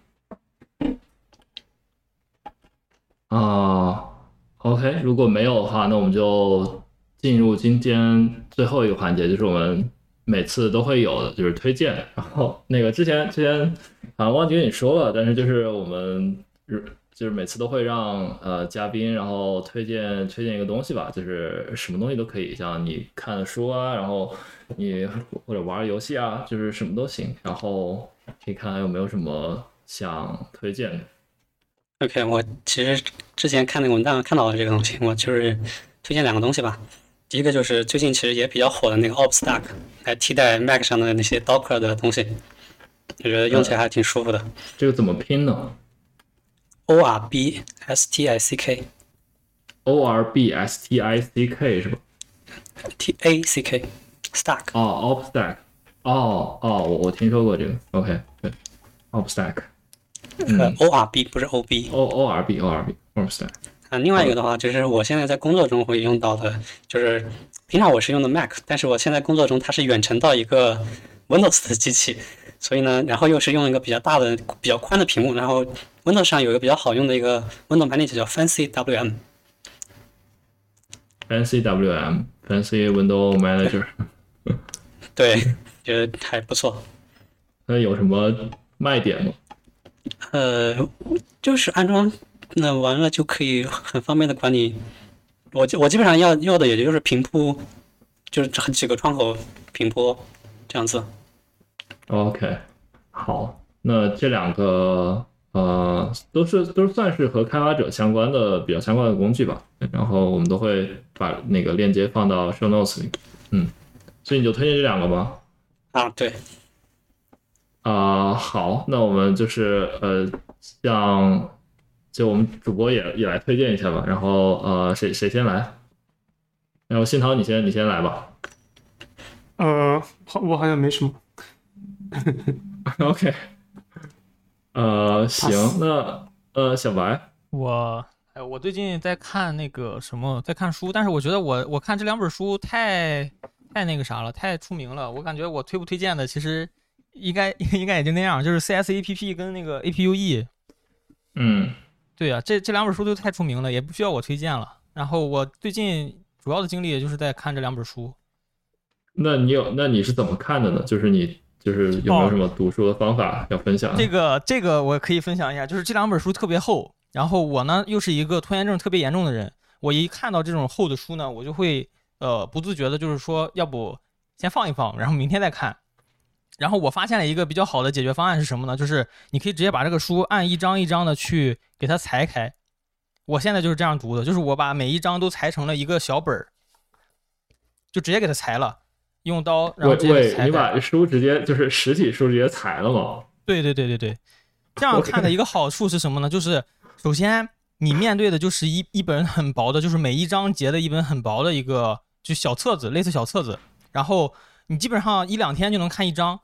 啊、o k 如果没有的话，那我们就进入今天最后一个环节，就是我们每次都会有的，就是推荐。然后那个之前之前好像忘记跟你说了，但是就是我们就是每次都会让呃嘉宾然后推荐推荐一个东西吧，就是什么东西都可以，像你看的书啊，然后你或者玩游戏啊，就是什么都行。然后可以看看有没有什么想推荐的。OK，我其实之前看那个文档看到了这个东西，我就是推荐两个东西吧。第一个就是最近其实也比较火的那个 OpStack，来替代 Mac 上的那些 Docker 的东西，我觉得用起来还挺舒服的。这个怎么拼呢 O R B S T I C K？O R B S T I C K 是吧？T A C K Stack。哦，OpStack，哦哦，我我听说过这个，OK，对，OpStack，呃，O R B 不是 O B。O O R B O R B obstack 啊，另外一个的话，就是我现在在工作中会用到的，就是平常我是用的 Mac，但是我现在工作中它是远程到一个 Windows 的机器，所以呢，然后又是用一个比较大的、比较宽的屏幕，然后 Windows 上有一个比较好用的一个 Windows Manager 叫 Fancy WM，Fancy WM Fancy Window Manager，对，觉得还不错。那有什么卖点吗？呃，就是安装那完了就可以很方便的管理。我基我基本上要要的也就是平铺，就是很几个窗口平铺这样子。OK，好，那这两个呃都是都算是和开发者相关的比较相关的工具吧，然后我们都会把那个链接放到 show notes 里，嗯，所以你就推荐这两个吗？啊，对，啊、好，那我们就是呃，像就我们主播也也来推荐一下吧。然后呃，谁谁先来？然后新涛你先你先来吧。呃，好，我好像没什么。OK，呃，行，那呃，小白，我哎，我最近在看那个什么，在看书，但是我觉得我我看这两本书太太那个啥了，太出名了。我感觉我推不推荐的，其实应该 应该也就那样，就是 CSAPP 跟那个 APUE。嗯对啊，这这两本书都太出名了，也不需要我推荐了。然后我最近主要的精力也就是在看这两本书。那你有那你是怎么看的呢？就是你就是有没有哦什么读书的方法要分享？这个这个我可以分享一下，就是这两本书特别厚，然后我呢又是一个拖延症特别严重的人，我一看到这种厚的书呢，我就会呃不自觉的，就是说要不先放一放，然后明天再看。然后我发现了一个比较好的解决方案是什么呢？就是你可以直接把这个书按一张一张的去给它裁开。我现在就是这样读的，就是我把每一章都裁成了一个小本儿，就直接给它裁了，用刀然后直接裁。你把书直接就是实体书直接裁了吗？对对对对对，这样看的一个好处是什么呢？就是首先你面对的就是一一本很薄的，就是每一章节的一本很薄的一个就小册子，类似小册子，然后你基本上一两天就能看一章。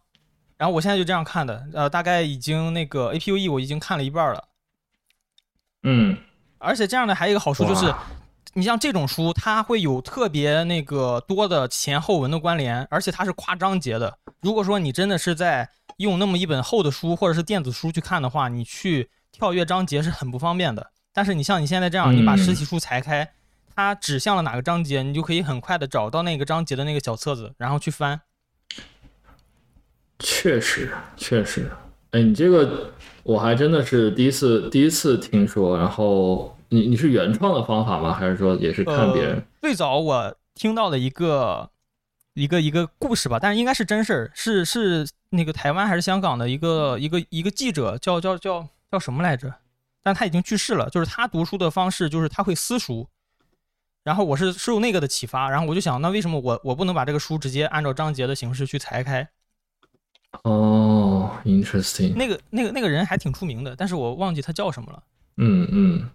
然后我现在就这样看的，呃，大概已经那个 APUE 我已经看了一半了，嗯，而且这样的还有一个好处就是哇，你像这种书，它会有特别那个多的前后文的关联，而且它是跨章节的。如果说你真的是在用那么一本厚的书或者是电子书去看的话，你去跳跃章节是很不方便的。但是你像你现在这样，你把嗯实体书裁开，它指向了哪个章节，你就可以很快的找到那个章节的那个小册子，然后去翻。确实确实，哎，你这个我还真的是第一次第一次听说。然后你你是原创的方法吗？还是说也是看别人？呃最早我听到的一个一个一个故事吧，但是应该是真事儿，是是那个台湾还是香港的一个一个一个记者，叫叫叫叫什么来着？但他已经去世了。就是他读书的方式，就是他会撕书。然后我是受那个的启发，然后我就想，那为什么我我不能把这个书直接按照章节的形式去裁开？哦，interesting。那个那个那个人还挺出名的，但是我忘记他叫什么了。嗯嗯，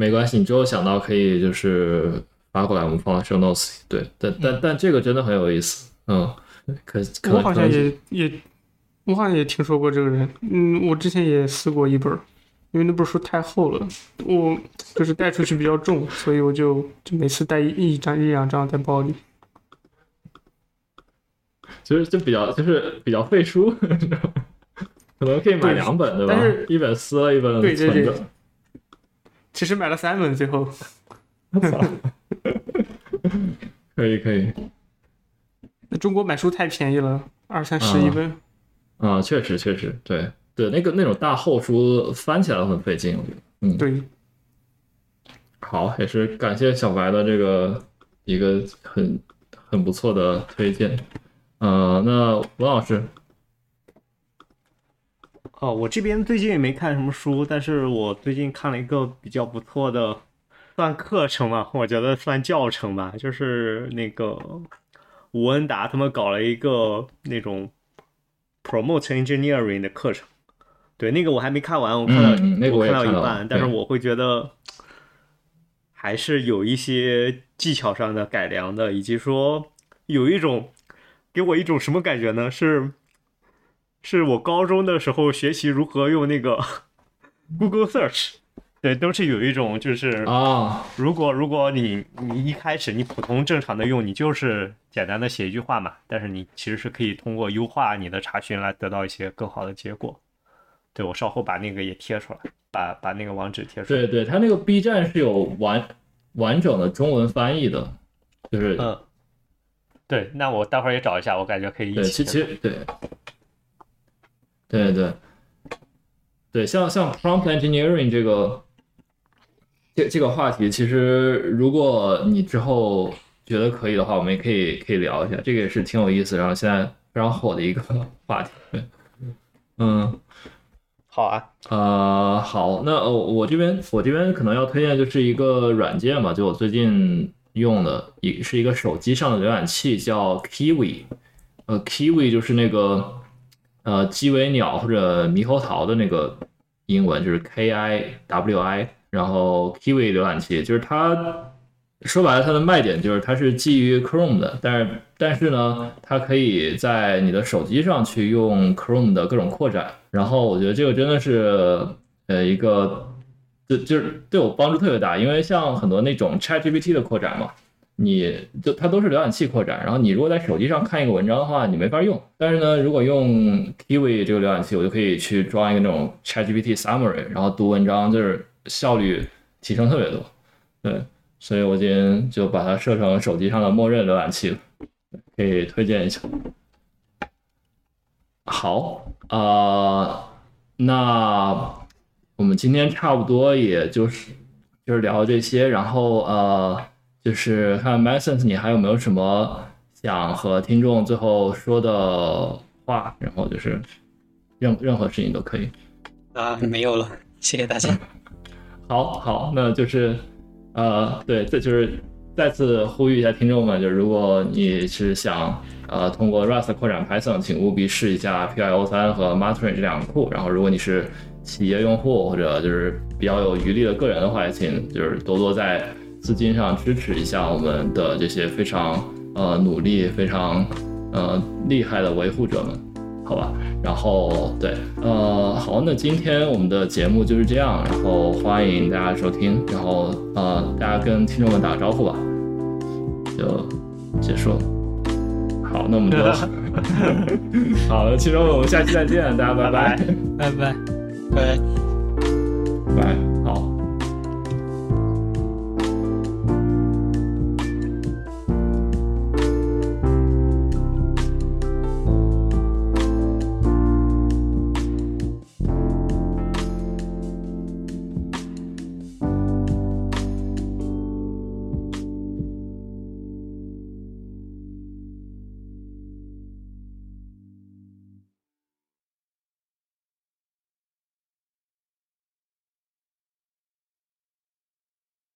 没关系，你之后想到可以就是发过来，我们放到 show notes 里。对，但但但这个真的很有意思。嗯，可可我好像也也，我好像也听说过这个人。嗯，我之前也撕过一本，因为那本书太厚了，我就是带出去比较重，所以我就就每次带一一张一两张在包里。就是就比较就是比较费书，可能可以买两本，对吧？但是一本撕了，一本对对对存着。其实买了三本，最后 可以可以，那中国买书太便宜了，二三十一本。啊，确实确实，对对，那个那种大厚书翻起来都很费劲，我觉得。嗯，对，好，也是感谢小白的这个一个很很不错的推荐。呃，那文老师，哦，我这边最近也没看什么书，但是我最近看了一个比较不错的，算课程吧，我觉得算教程吧，就是那个吴恩达他们搞了一个那种 promote engineering 的课程。对，那个我还没看完，我看到、那个我看到一半，但是我会觉得还是有一些技巧上的改良的，以及说有一种给我一种什么感觉呢？是是我高中的时候学习如何用那个 Google Search，对，都是有一种就是啊，如果如果你你一开始你普通正常的用，你就是简单的写一句话嘛，但是你其实是可以通过优化你的查询来得到一些更好的结果。对我稍后把那个也贴出来，把把那个网址贴出来。对对，它那个 B 站是有完完整的中文翻译的，就是嗯，对，那我待会儿也找一下，我感觉可以一对，其起贴其实对，对对对，像像 prompt engineering 这个这这个话题，其实如果你之后觉得可以的话，我们也可以可以聊一下，这个也是挺有意思，然后现在非常火的一个 话题。嗯。好啊，呃，好，那呃我这边我这边可能要推荐就是一个软件吧，就我最近用的一是一个手机上的浏览器，叫 Kiwi，呃，Kiwi 就是那个呃鸡尾鸟或者猕猴桃的那个英文，就是 K I W I，然后 Kiwi 浏览器，就是它说白了，它的卖点就是它是基于 Chrome 的，但是但是呢，它可以在你的手机上去用 Chrome 的各种扩展，然后我觉得这个真的是呃一个。就就是对我帮助特别大，因为像很多那种 ChatGPT 的扩展嘛，你就它都是浏览器扩展，然后你如果在手机上看一个文章的话，你没法用。但是呢，如果用 Kiwi 这个浏览器，我就可以去装一个那种 ChatGPT Summary，然后读文章，就是效率提升特别多。对，所以我今天就把它设成手机上的默认浏览器了，可以推荐一下。好，呃，那。我们今天差不多也就是就是聊这些，然后呃，就是看 Masons，你还有没有什么想和听众最后说的话？然后就是任任何事情都可以啊，没有了，谢谢大家。好好，那就是呃，对，这就是再次呼吁一下听众们，就是如果你是想呃通过 Rust 扩展 Python，请务必试一下 PIO 三和 Mastering 这两个库。然后如果你是企业用户或者就是比较有余力的个人的话，也请就是多多在资金上支持一下我们的这些非常呃努力、非常呃厉害的维护者们，好吧？然后对，呃，好，那今天我们的节目就是这样，然后欢迎大家收听，然后呃，大家跟听众们打个招呼吧，就结束了。好，那我们就 好，听众们，我们下期再见，大家拜拜，拜拜。拜。